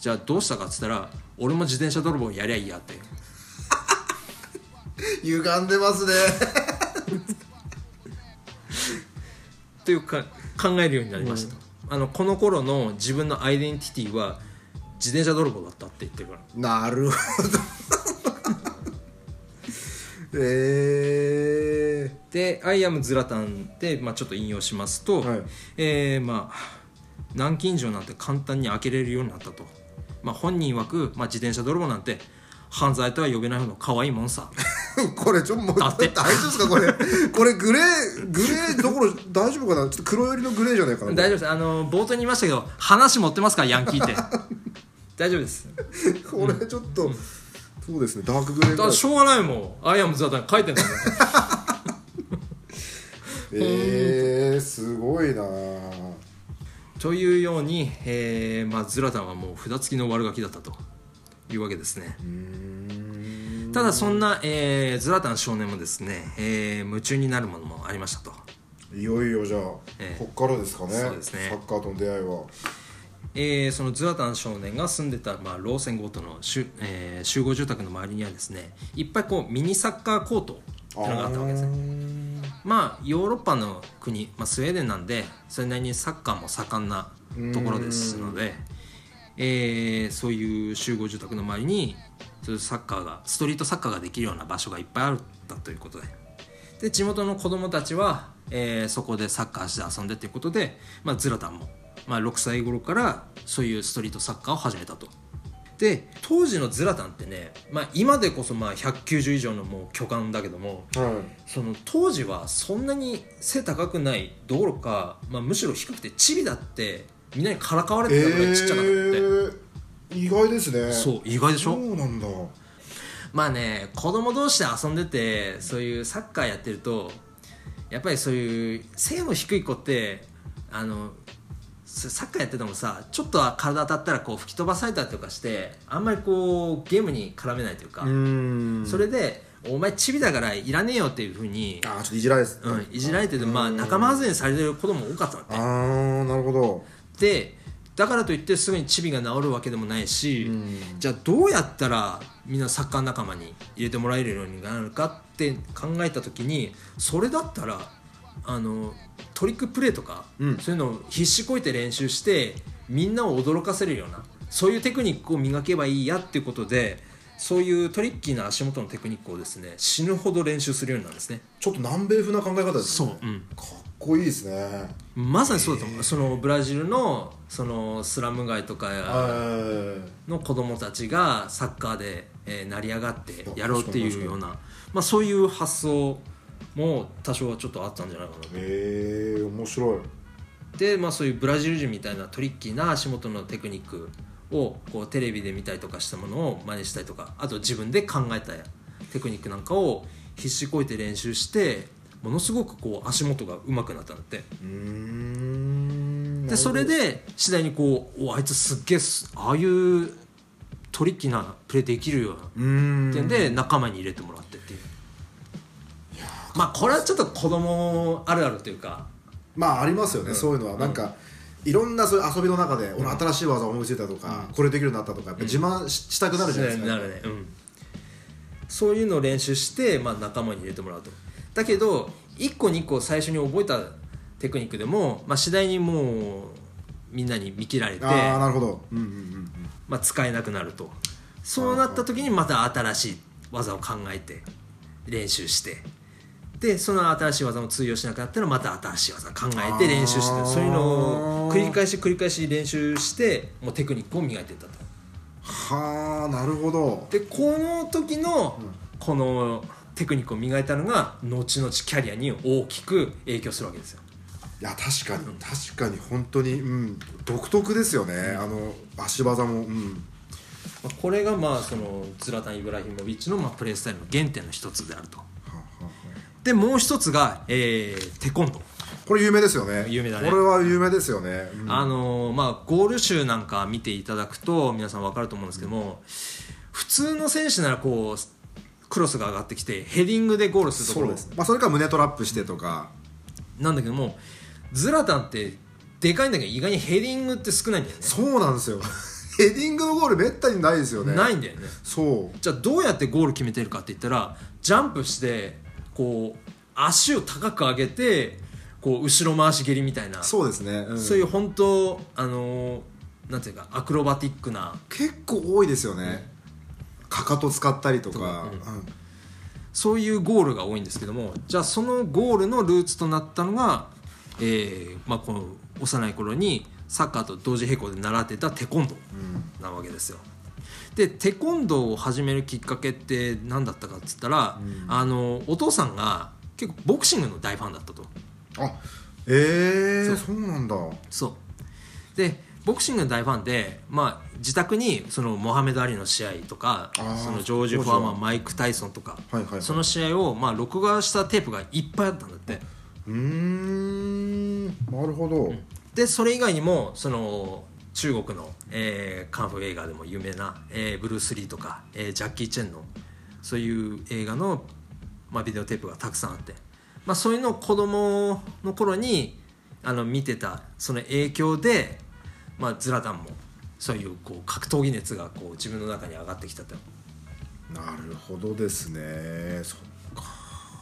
じゃあどうしたかっつったら俺も自転車泥棒やりゃいいやって。歪んでますねというか考えるようになりました、あのこの頃の自分のアイデンティティは自転車泥棒だったって言ってるから。なるほど。ええで「アイアムズラタン」で、まあ、ちょっと引用しますと、はい。えーまあ南京錠なんて簡単に開けれるようになったと、まあ、本人曰く、まあ、自転車泥棒なんて犯罪とは呼べないほど可愛いもんさ。これちょっともうだって。大丈夫ですか？これ。これグレーグレーどころ大丈夫かな？ちょっと黒寄りのグレーじゃないかな大丈夫です。あの冒頭に言いましたけど話持ってますか？らヤンキーって。大丈夫です。これちょっと、そうですね。ダークグレーだしょうがないもん「アイアムズラタン」書いてんだもん。えー、すごいなというように、えーまあ、ズラタンはもう札付きの悪ガキだったというわけですね。ただそんな、えーズラタン少年もですね、えー夢中になるものもありましたと、いよいよじゃあ、ええ。こっからですかね。そうですね。サッカーとの出会いは。えーそのズラタン少年が住んでた、まあ、ローセンゴートの集,、えー集合住宅の周りにはですねいっぱいこうミニサッカーコートっていうのがあったわけですね。まあヨーロッパの国、まあ、スウェーデンなんでそれなりにサッカーも盛んなところですので、えーそういう集合住宅の周りにそういうサッカーがストリートサッカーができるような場所がいっぱいあったということでで地元の子供たちは、えーそこでサッカーして遊んでということで、まあ、ズラタンも、まあ、6歳頃からそういうストリートサッカーを始めたと。で当時のズラタンってね、まあ、今でこそまあ190以上のもう巨漢だけどもはいその当時はそんなに背高くないどころか、まあ、むしろ低くてチビだってみんなにからかわれてたぐらいちっちゃかったって、えー、意外ですね。そう意外でしそょうなんだ。まあね子供同士で遊んでてそういうサッカーやってるとやっぱりそういう背の低い子ってあのササッカーやっててもさちょっとは体当たったらこう吹き飛ばされたりとかしてあんまりこうゲームに絡めないというか、それで「お前チビだからいらねえよ」っていうふうに、ああちょっといじられです、うん、いじられてて、まあ、仲間外れにされてる子供も多かったのああなるほどでだからといってすぐにチビが治るわけでもないし、じゃあどうやったらみんなサッカー仲間に入れてもらえるようになるかって考えた時にそれだったらあのトリックプレーとか、うん。そういうのを必死こいて練習してみんなを驚かせるようなそういうテクニックを磨けばいいやっていうことでそういうトリッキーな足元のテクニックをですね死ぬほど練習するようになるんですね。ちょっと南米風な考え方ですね。うん。かっこいいですね。まさにそうだと思う。そのブラジルのそのスラム街とかはの子供たちがサッカーで、えー成り上がってやろうっていうような、まあ、そういう発想も多少はちょっとあったんじゃないかなへえ面白い。で、まあ、そういうブラジル人みたいなトリッキーな足元のテクニックをこうテレビで見たりとかしたものを真似したりとかあと自分で考えたテクニックなんかを必死こいて練習してものすごくこう足元が上手くなったんだって。でそれで次第にこうおあいつすっげえすああいうトリッキーなプレーできるようーん。ってんで仲間に入れてもらってっていう。まあこれはちょっと子供あるあるというか。まあありますよね、そういうのは。なんか、いろんなそういう遊びの中で、俺新しい技思いついたとか、これできるようになったとかやっぱ自慢し,、したくなるじゃないですか、なるね。うん。そういうのを練習して、まあ、仲間に入れてもらうとだけど1個2個最初に覚えたテクニックでも、まあ、次第にもうみんなに見切られてああなるほど。うんうんうんまあ、使えなくなると。そうなった時にまた新しい技を考えて練習して。でその新しい技も通用しなくなったらまた新しい技考えて練習して。そういうのを繰り返し繰り返し練習してもうテクニックを磨いていったと。はあなるほど。でこの時のこのテクニックを磨いたのが後々キャリアに大きく影響するわけですよ。いや確かに確かに本当にうん独特ですよね、あの足技もうん。まあこれがまあそのズラタン・イブラヒモビッチのまあプレースタイルの原点の一つであると。はあはでもう一つが、えーテコンド。これ有名ですよね。有名だね。これは有名ですよね、うん。あのーまあゴール集なんか見ていただくと皆さん分かると思うんですけども普通の選手ならこうクロスが上がってきてヘディングでゴールするところまあ、それから胸トラップしてとか、なんだけどもズラタンってでかいんだけど意外にヘディングって少ないんだよね。そうなんですよ。ヘディングのゴールめったにないですよね。ないんだよね。そう。じゃあどうやってゴール決めてるかって言ったらジャンプしてこう足を高く上げてこう後ろ回し蹴りみたいな。そうですね、うん。そういう本当あのーなんていうかアクロバティックな。結構多いですよね、かかと使ったりとか、うん。うん。そういうゴールが多いんですけどもじゃあそのゴールのルーツとなったのが、えーまあ、この幼い頃にサッカーと同時並行で習ってたテコンドーなわけですよ。でテコンドーを始めるきっかけって何だったかっつったら、あのお父さんが結構ボクシングの大ファンだったと。あえー、そそうなんだ。そう。でボクシングの大ファンで、まあ、自宅にそのモハメド・アリの試合とかそのジョージ・フォアマンマイク・タイソンとか、はいはいはい。その試合を、まあ、録画したテープがいっぱいあったんだって。うーん。なるほど、でそれ以外にもその中国の、えーカンフー映画でも有名な、えーブルース・リーとか、えージャッキー・チェンのそういう映画の、まあ、ビデオテープがたくさんあって、まあ、そういうのを子供の頃にあの見てたその影響で、まあ、ズラタンもそういうこう格闘技熱がこう自分の中に上がってきたと。なるほどですね。そ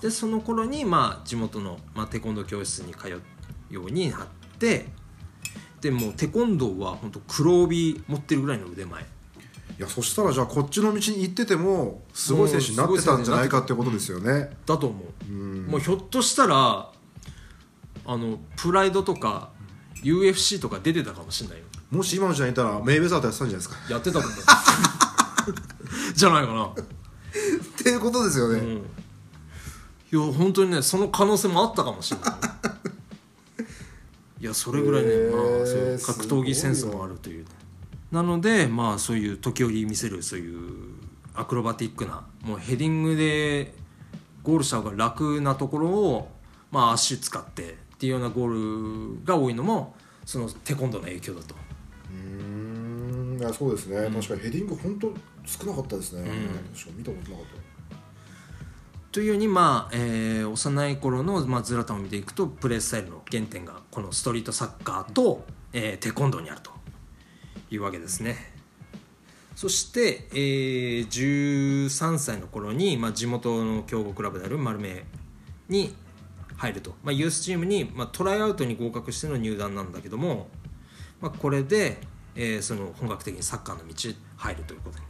でその頃にまあ地元の、まあ、テコンドー教室に通うようになってでもうテコンドーは本当黒帯持ってるぐらいの腕前。いやそしたらじゃあこっちの道に行っててもすごい選手になってたんじゃないかってことですよね。だと思う、ん。もうひょっとしたらあのプライドとか UFC とか出てたかもしれないよ。もし今の時代にいたらメイウェザーとやってたんじゃないですか。やってたと思う。じゃないかな。っていうことですよね、うん。いや本当にねその可能性もあったかもしれない。いやそれぐらいね、まあ、そういう格闘技センスもあるというなのでまあそういう時折見せるそういうアクロバティックなもうヘディングでゴールした方が楽なところをまあ、足使ってっていうようなゴールが多いのもそのテコンドーの影響だと。うん。いやそうですね、確かにヘディング本当少なかったですね、確かに見たことなかった。というように、まあえー幼い頃の、まあ、ズラタンを見ていくとプレースタイルの原点がこのストリートサッカーと、えーテコンドーにあると。いうわけですね。そして、えー13歳の頃に、まあ、地元の強豪クラブであるマルメに入ると、まあ、ユースチームに、まあ、トライアウトに合格しての入団なんだけども、まあ、これで、えーその本格的にサッカーの道に入るということに。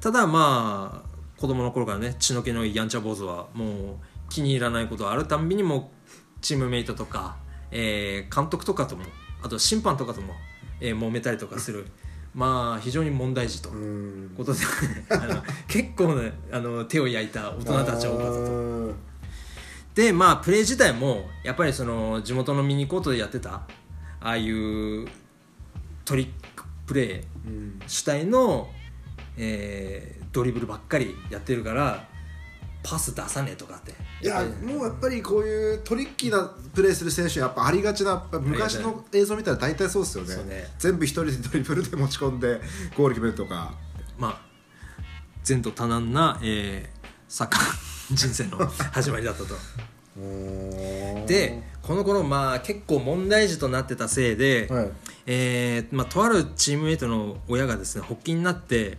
ただまあ子供の頃からね血の気のいいやんちゃ坊主はもう気に入らないことがあるたんびにもうチームメイトとか、えー監督とかともあと審判とかとも、えー揉めたりとかする。まあ非常に問題児と。うん。ことで あの結構ねあの手を焼いた大人たちは多かったと。とでまあプレー自体もやっぱりその地元のミニコートでやってたああいうトリックプレーうん主体の、えードリブルばっかりやってるからパス出さねえとかって。いやもうやっぱりこういうトリッキーなプレーする選手やっぱありがちな昔の映像見たら大体そうですよね。ね。全部一人でドリブルで持ち込んでゴール決めるとか。まあ前途多難な、えーサッカー人生の始まりだったと。でこの頃まあ結構問題児となってたせいで、はい。えーまあ、とあるチームメイトの親がですね発起になって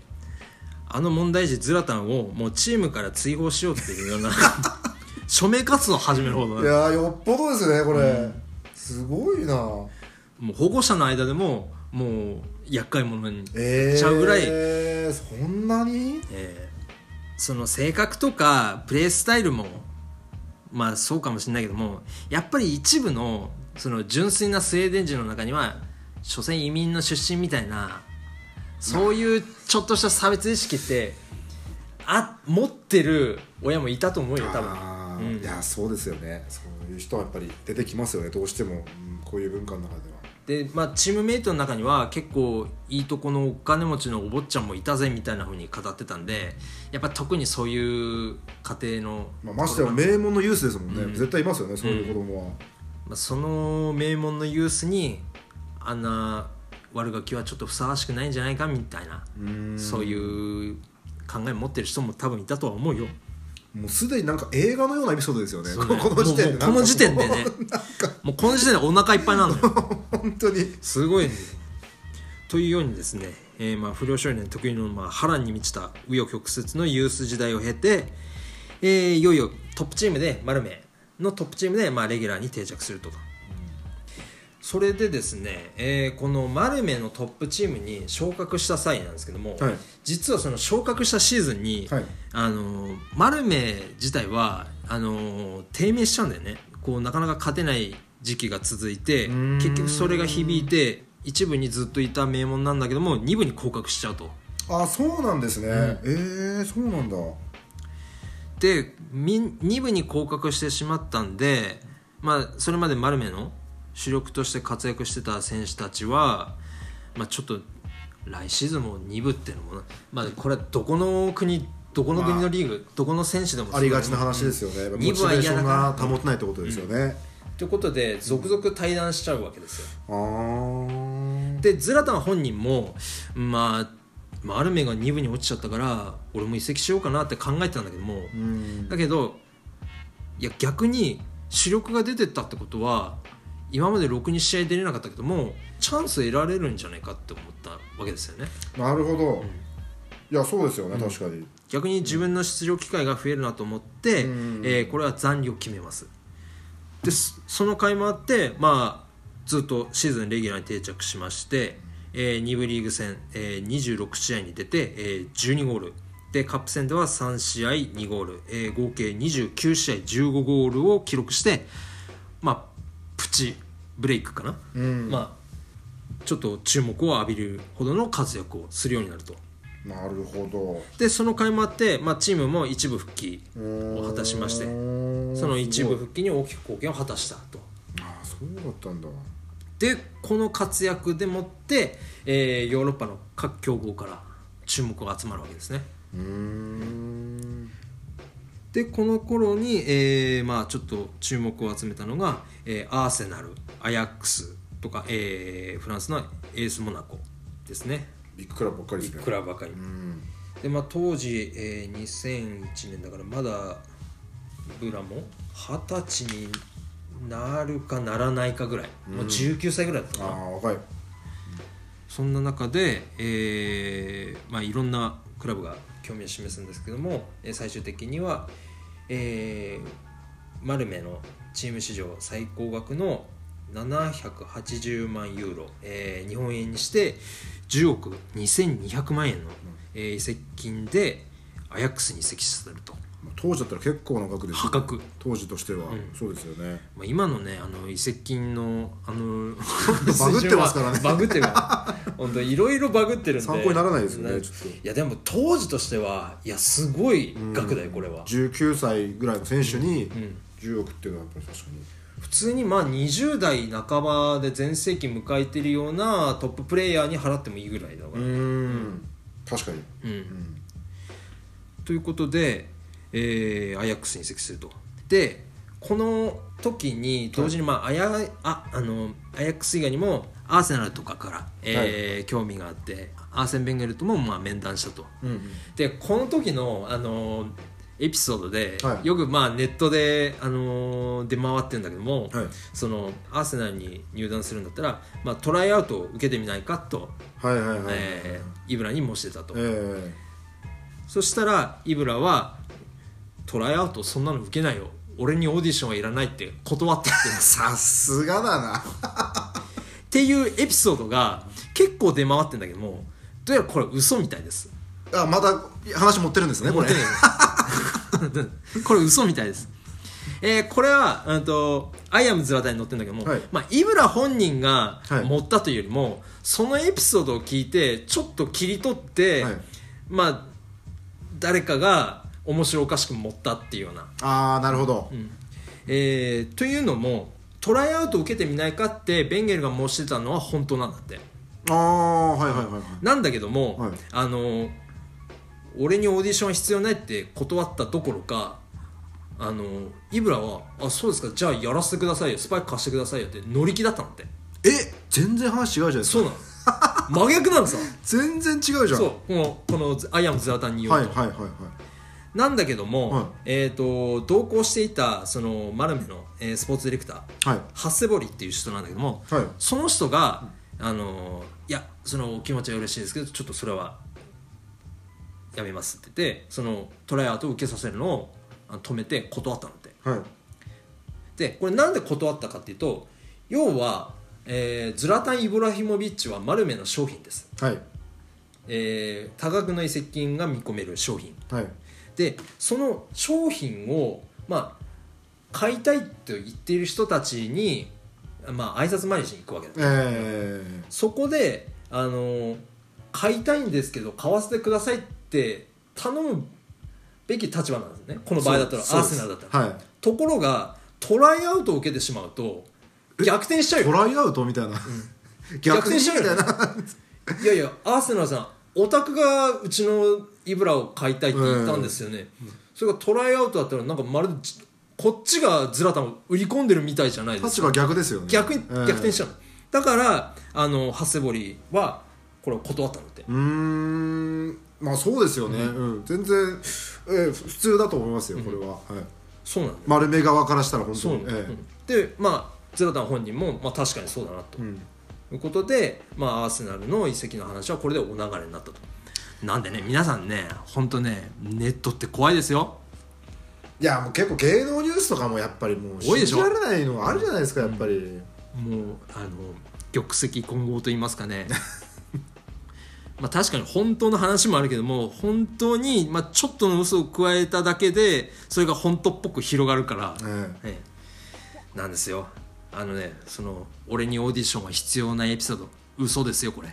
あの問題児ズラタンをもうチームから追放しようっていうような 署名活動を始めるほどいやーよっぽどですねこれ、すごいな。もう保護者の間でももう厄介者にえー、ちゃうぐらい。そんなに？えーその性格とかプレースタイルもまあそうかもしれないけどもやっぱり一部のその純粋なスウェーデン人の中には所詮移民の出身みたいなそういうちょっとした差別意識ってあ持ってる親もいたと思うよ多分。あうん。ーいやそうですよね。そういう人はやっぱり出てきますよね。どうしても、うんこういう文化の中で。はで、まあ、チームメイトの中には結構いいとこのお金持ちのお坊ちゃんもいたぜみたいな風に語ってたんでやっぱ特にそういう家庭の、まあ、ましてや名門のユースですもんね、うん。絶対いますよねそういう子供は、まあ、その名門のユースにあんな悪ガキはちょっとふさわしくないんじゃないかみたいなうん。そういう考え持ってる人も多分いたとは思うよ。もうすでになんか映画のようなエピソードですよね。そう。ねこの時点で。もうもうこの時点でね。もうこの時点でお腹いっぱいなのよ。本当に。すごいね。というようにですね、えーまあ不良少年特有のまあ波乱に満ちた紆余曲折のユース時代を経て、えーいよいよトップチームでマルメのトップチームでまあレギュラーに定着するとそれでですね、えーこのマルメのトップチームに昇格した際なんですけども、はい。実はその昇格したシーズンに、はい。あのーマルメ自体はあのー低迷しちゃうんだよね。こうなかなか勝てない時期が続いて結局それが響いて一部にずっといた名門なんだけども二部に降格しちゃうと。あそうなんですね、えー、そうなんだ。でみ二部に降格してしまったんで、まあ、それまでマルメの主力として活躍してた選手たちは、まあ、ちょっと来シーズンも2部っていうのもな、まあ、これはどこの国どこの国のリーグ、どこの選手でもありがちな話ですよね、うん。モチベーションが二部は嫌だから保てないってことですよね、ということで続々退団しちゃうわけですよ。でズラタン本人もまあマルメが2部に落ちちゃったから俺も移籍しようかなって考えてたんだけども、うん。だけどいや逆に主力が出てったってことは今までろくに試合出れなかったけどもチャンス得られるんじゃないかって思ったわけですよね。なるほど、いやそうですよね、確かに。逆に自分の出場機会が増えるなと思って、うん。えーこれは残留を決めます。でそその甲斐もあって、まあ、ずっとシーズンレギュラーに定着しまして、え2部リーグ戦、えー26試合に出て、えー12ゴール。でカップ戦では3試合2ゴール、えー合計29試合15ゴールを記録して、まあ、プチブレイクかな、うん。まあ、ちょっと注目を浴びるほどの活躍をするようになると。なるほど。でその甲斐もあって、まあ、チームも一部復帰を果たしましてその一部復帰に大きく貢献を果たしたと。ああそうだったんだ。でこの活躍でもって、えーヨーロッパの各強豪から注目が集まるわけですね。うーん。でこの頃に、えーまあ、ちょっと注目を集めたのが、えーアーセナルアヤックスとか、えーフランスのエースモナコですね。ビッグクラブばっかりですね。クラブばかり、うん。でまあ当時、えー2001年だからまだブラも二十歳になるかならないかぐらい、もう19歳ぐらいだったあかな。あ若い。そんな中で、えーまあ、いろんなクラブが興味を示すんですけどもえー最終的には、えーマルメのチーム史上最高額の780万ユーロ、えー日本円にして10億2200万円の、えー移籍金でアヤックスに移籍させると。当時だったら結構な額ですよ破格、当時としては、そうですよね。まあ、今のねあの移籍金のあの バグってますからね。バグってる本当いろいろバグってるんで。参考にならないですよねなちょっと。いやでも当時としてはいやすごい額だよこれは、19歳ぐらいの選手にん10億っていうのはやっぱり確かに。普通にまあ20代半ばで全盛期迎えてるようなトッププレイヤーに払ってもいいぐらいだから、うん。確かに。うん。ということで、えーアヤックスに移籍すると。でこの時に同時に、まあ、アヤああのアヤックス以外にもアーセナルとかから、えー興味があってアーセン・ベンゲルともまあ面談したと。うん。でこの時の、あのエピソードで、はい。よくまあネットで、あの出回ってるんだけども、はい。そのアーセナルに入団するんだったら、まあ、トライアウトを受けてみないかと、イブラに申してたと、えそしたらイブラはトライアウトそんなの受けないよ。俺にオーディションはいらないって断ったって さすがだな。っていうエピソードが結構出回ってんだけどもどうやらこれ嘘みたいです。あまた話持ってるんですねこれ。持って これ嘘みたいです。えーこれは、うん、とアイアムズラタに載ってるんだけども、はい。まあ、イブラ本人がはい。持ったというよりも、そのエピソードを聞いてちょっと切り取って、はい。まあ誰かが面白おかしく持ったっていうような。ああなるほど、えーというのもトライアウト受けてみないかってベンゲルが申してたのは本当なんだって。ああはいはいはいはい。なんだけども、はい。あの俺にオーディションは必要ないって断ったどころかあのイブラは「あそうですかじゃあやらせてくださいよスパイク貸してくださいよ」って乗り気だったのって。え全然話違うじゃないですか。そうなの。真逆なのさ 全然違うじゃん。そうこのこのアイアムズラタンに言うと、はいはいはいはいなんだけども、はい。えー、と同行していたそのマルメの、えースポーツディレクターはい。ハッセボリっていう人なんだけども、はい。その人が、あのいやそのお気持ちは嬉しいですけどちょっとそれはやめますって言ってそのトライアウトを受けさせるのを止めて断ったのって。はい。でこれなんで断ったかっていうと要は、えーズラタン・イブラヒモビッチはマルメの商品です、はい。えー多額の移籍金が見込める商品。はい。でその商品をまあ買いたいと言っている人たちにまあ挨拶回りしに行くわけだえそこであの買いたいんですけど買わせてくださいって頼むべき立場なんですね。この場合だったらアーセナルだったら、はい。ところがトライアウトを受けてしまうと逆転しちゃうよ。トライアウトみたいな、逆にみたいないやいやアーセナルさんオタクがうちのイブラを買いたいって言ったんですよね、それがトライアウトだったらなんかまるでじこっちがズラタンを売り込んでるみたいじゃないですか。立場逆ですよね。逆にええ逆転しちゃうの、だからあのハッセボリはこれを断ったのって。うーんまあそうですよね、うん。全然、えー普通だと思いますよこれは、はい、そうなん丸目側からしたら本当に。えうん。でまあズラタン本人も、まあ、確かにそうだなと、えうん。いうことで、まあ、アーセナルの移籍の話はこれでお流れになったと。なんでね皆さんね本当ねネットって怖いですよ。いやもう結構芸能ニュースとかもやっぱりもう信じられないのあるじゃないですかやっぱり、もうあの玉石混合と言いますかね まあ確かに本当の話もあるけども本当に、まあ、ちょっとの嘘を加えただけでそれが本当っぽく広がるから、えええ。なんですよ。あのねその俺にオーディションは必要なエピソード。嘘ですよこれ。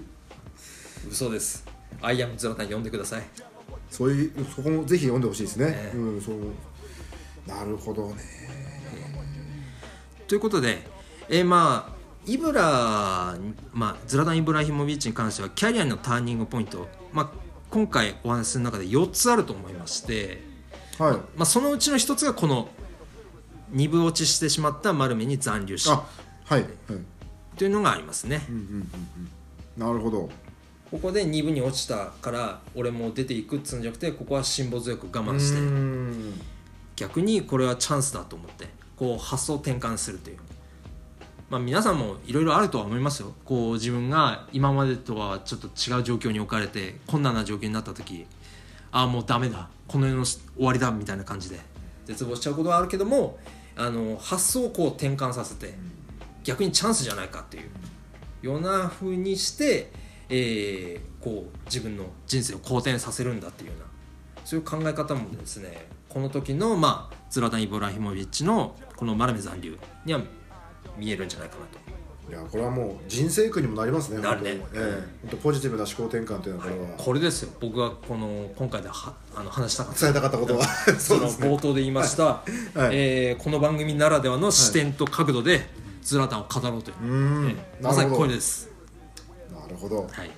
嘘です。アイアムズラタン読んでください。えそういうそこもぜひ読んでほしいですね、ええ。うんそう。なるほどね。ということで、えーまあイブラ、まあ、ズラダン・イブラヒモビッチに関してはキャリアのターニングポイント、まあ、今回お話しする中で4つあると思いましてはい。まあ、そのうちの一つがこの二分落ちしてしまった丸目に残留死あはい、はい、というのがありますね、なるほど。ここで二分に落ちたから俺もう出ていくっつうんじゃなくてここは辛抱強く我慢して逆にこれはチャンスだと思ってこう発想転換するというまあ皆さんもいろいろあるとは思いますよ。こう自分が今までとはちょっと違う状況に置かれて困難な状況になった時ああもうダメだ。この世の終わりだみたいな感じで。絶望しちゃうことはあるけどもあの発想をこう転換させて逆にチャンスじゃないかっていうような風にして、えーこう自分の人生を好転させるんだっていうようなそういう考え方もですねこの時の、まあ、ズラタン・イブラヒモビッチのこのマルメ残留には見えるんじゃないかなと。いやこれはもう人生訓にもなりますねなるね。ええ。本当ポジティブな思考転換というのはこれは。これですよ。僕がこの今回ではあの話したかった。伝えたかったことは。その冒頭で言いました、はい。えーこの番組ならではの視点と角度でズラタンを語ろうという、うーん。えーまさにこれです。なるほど。はい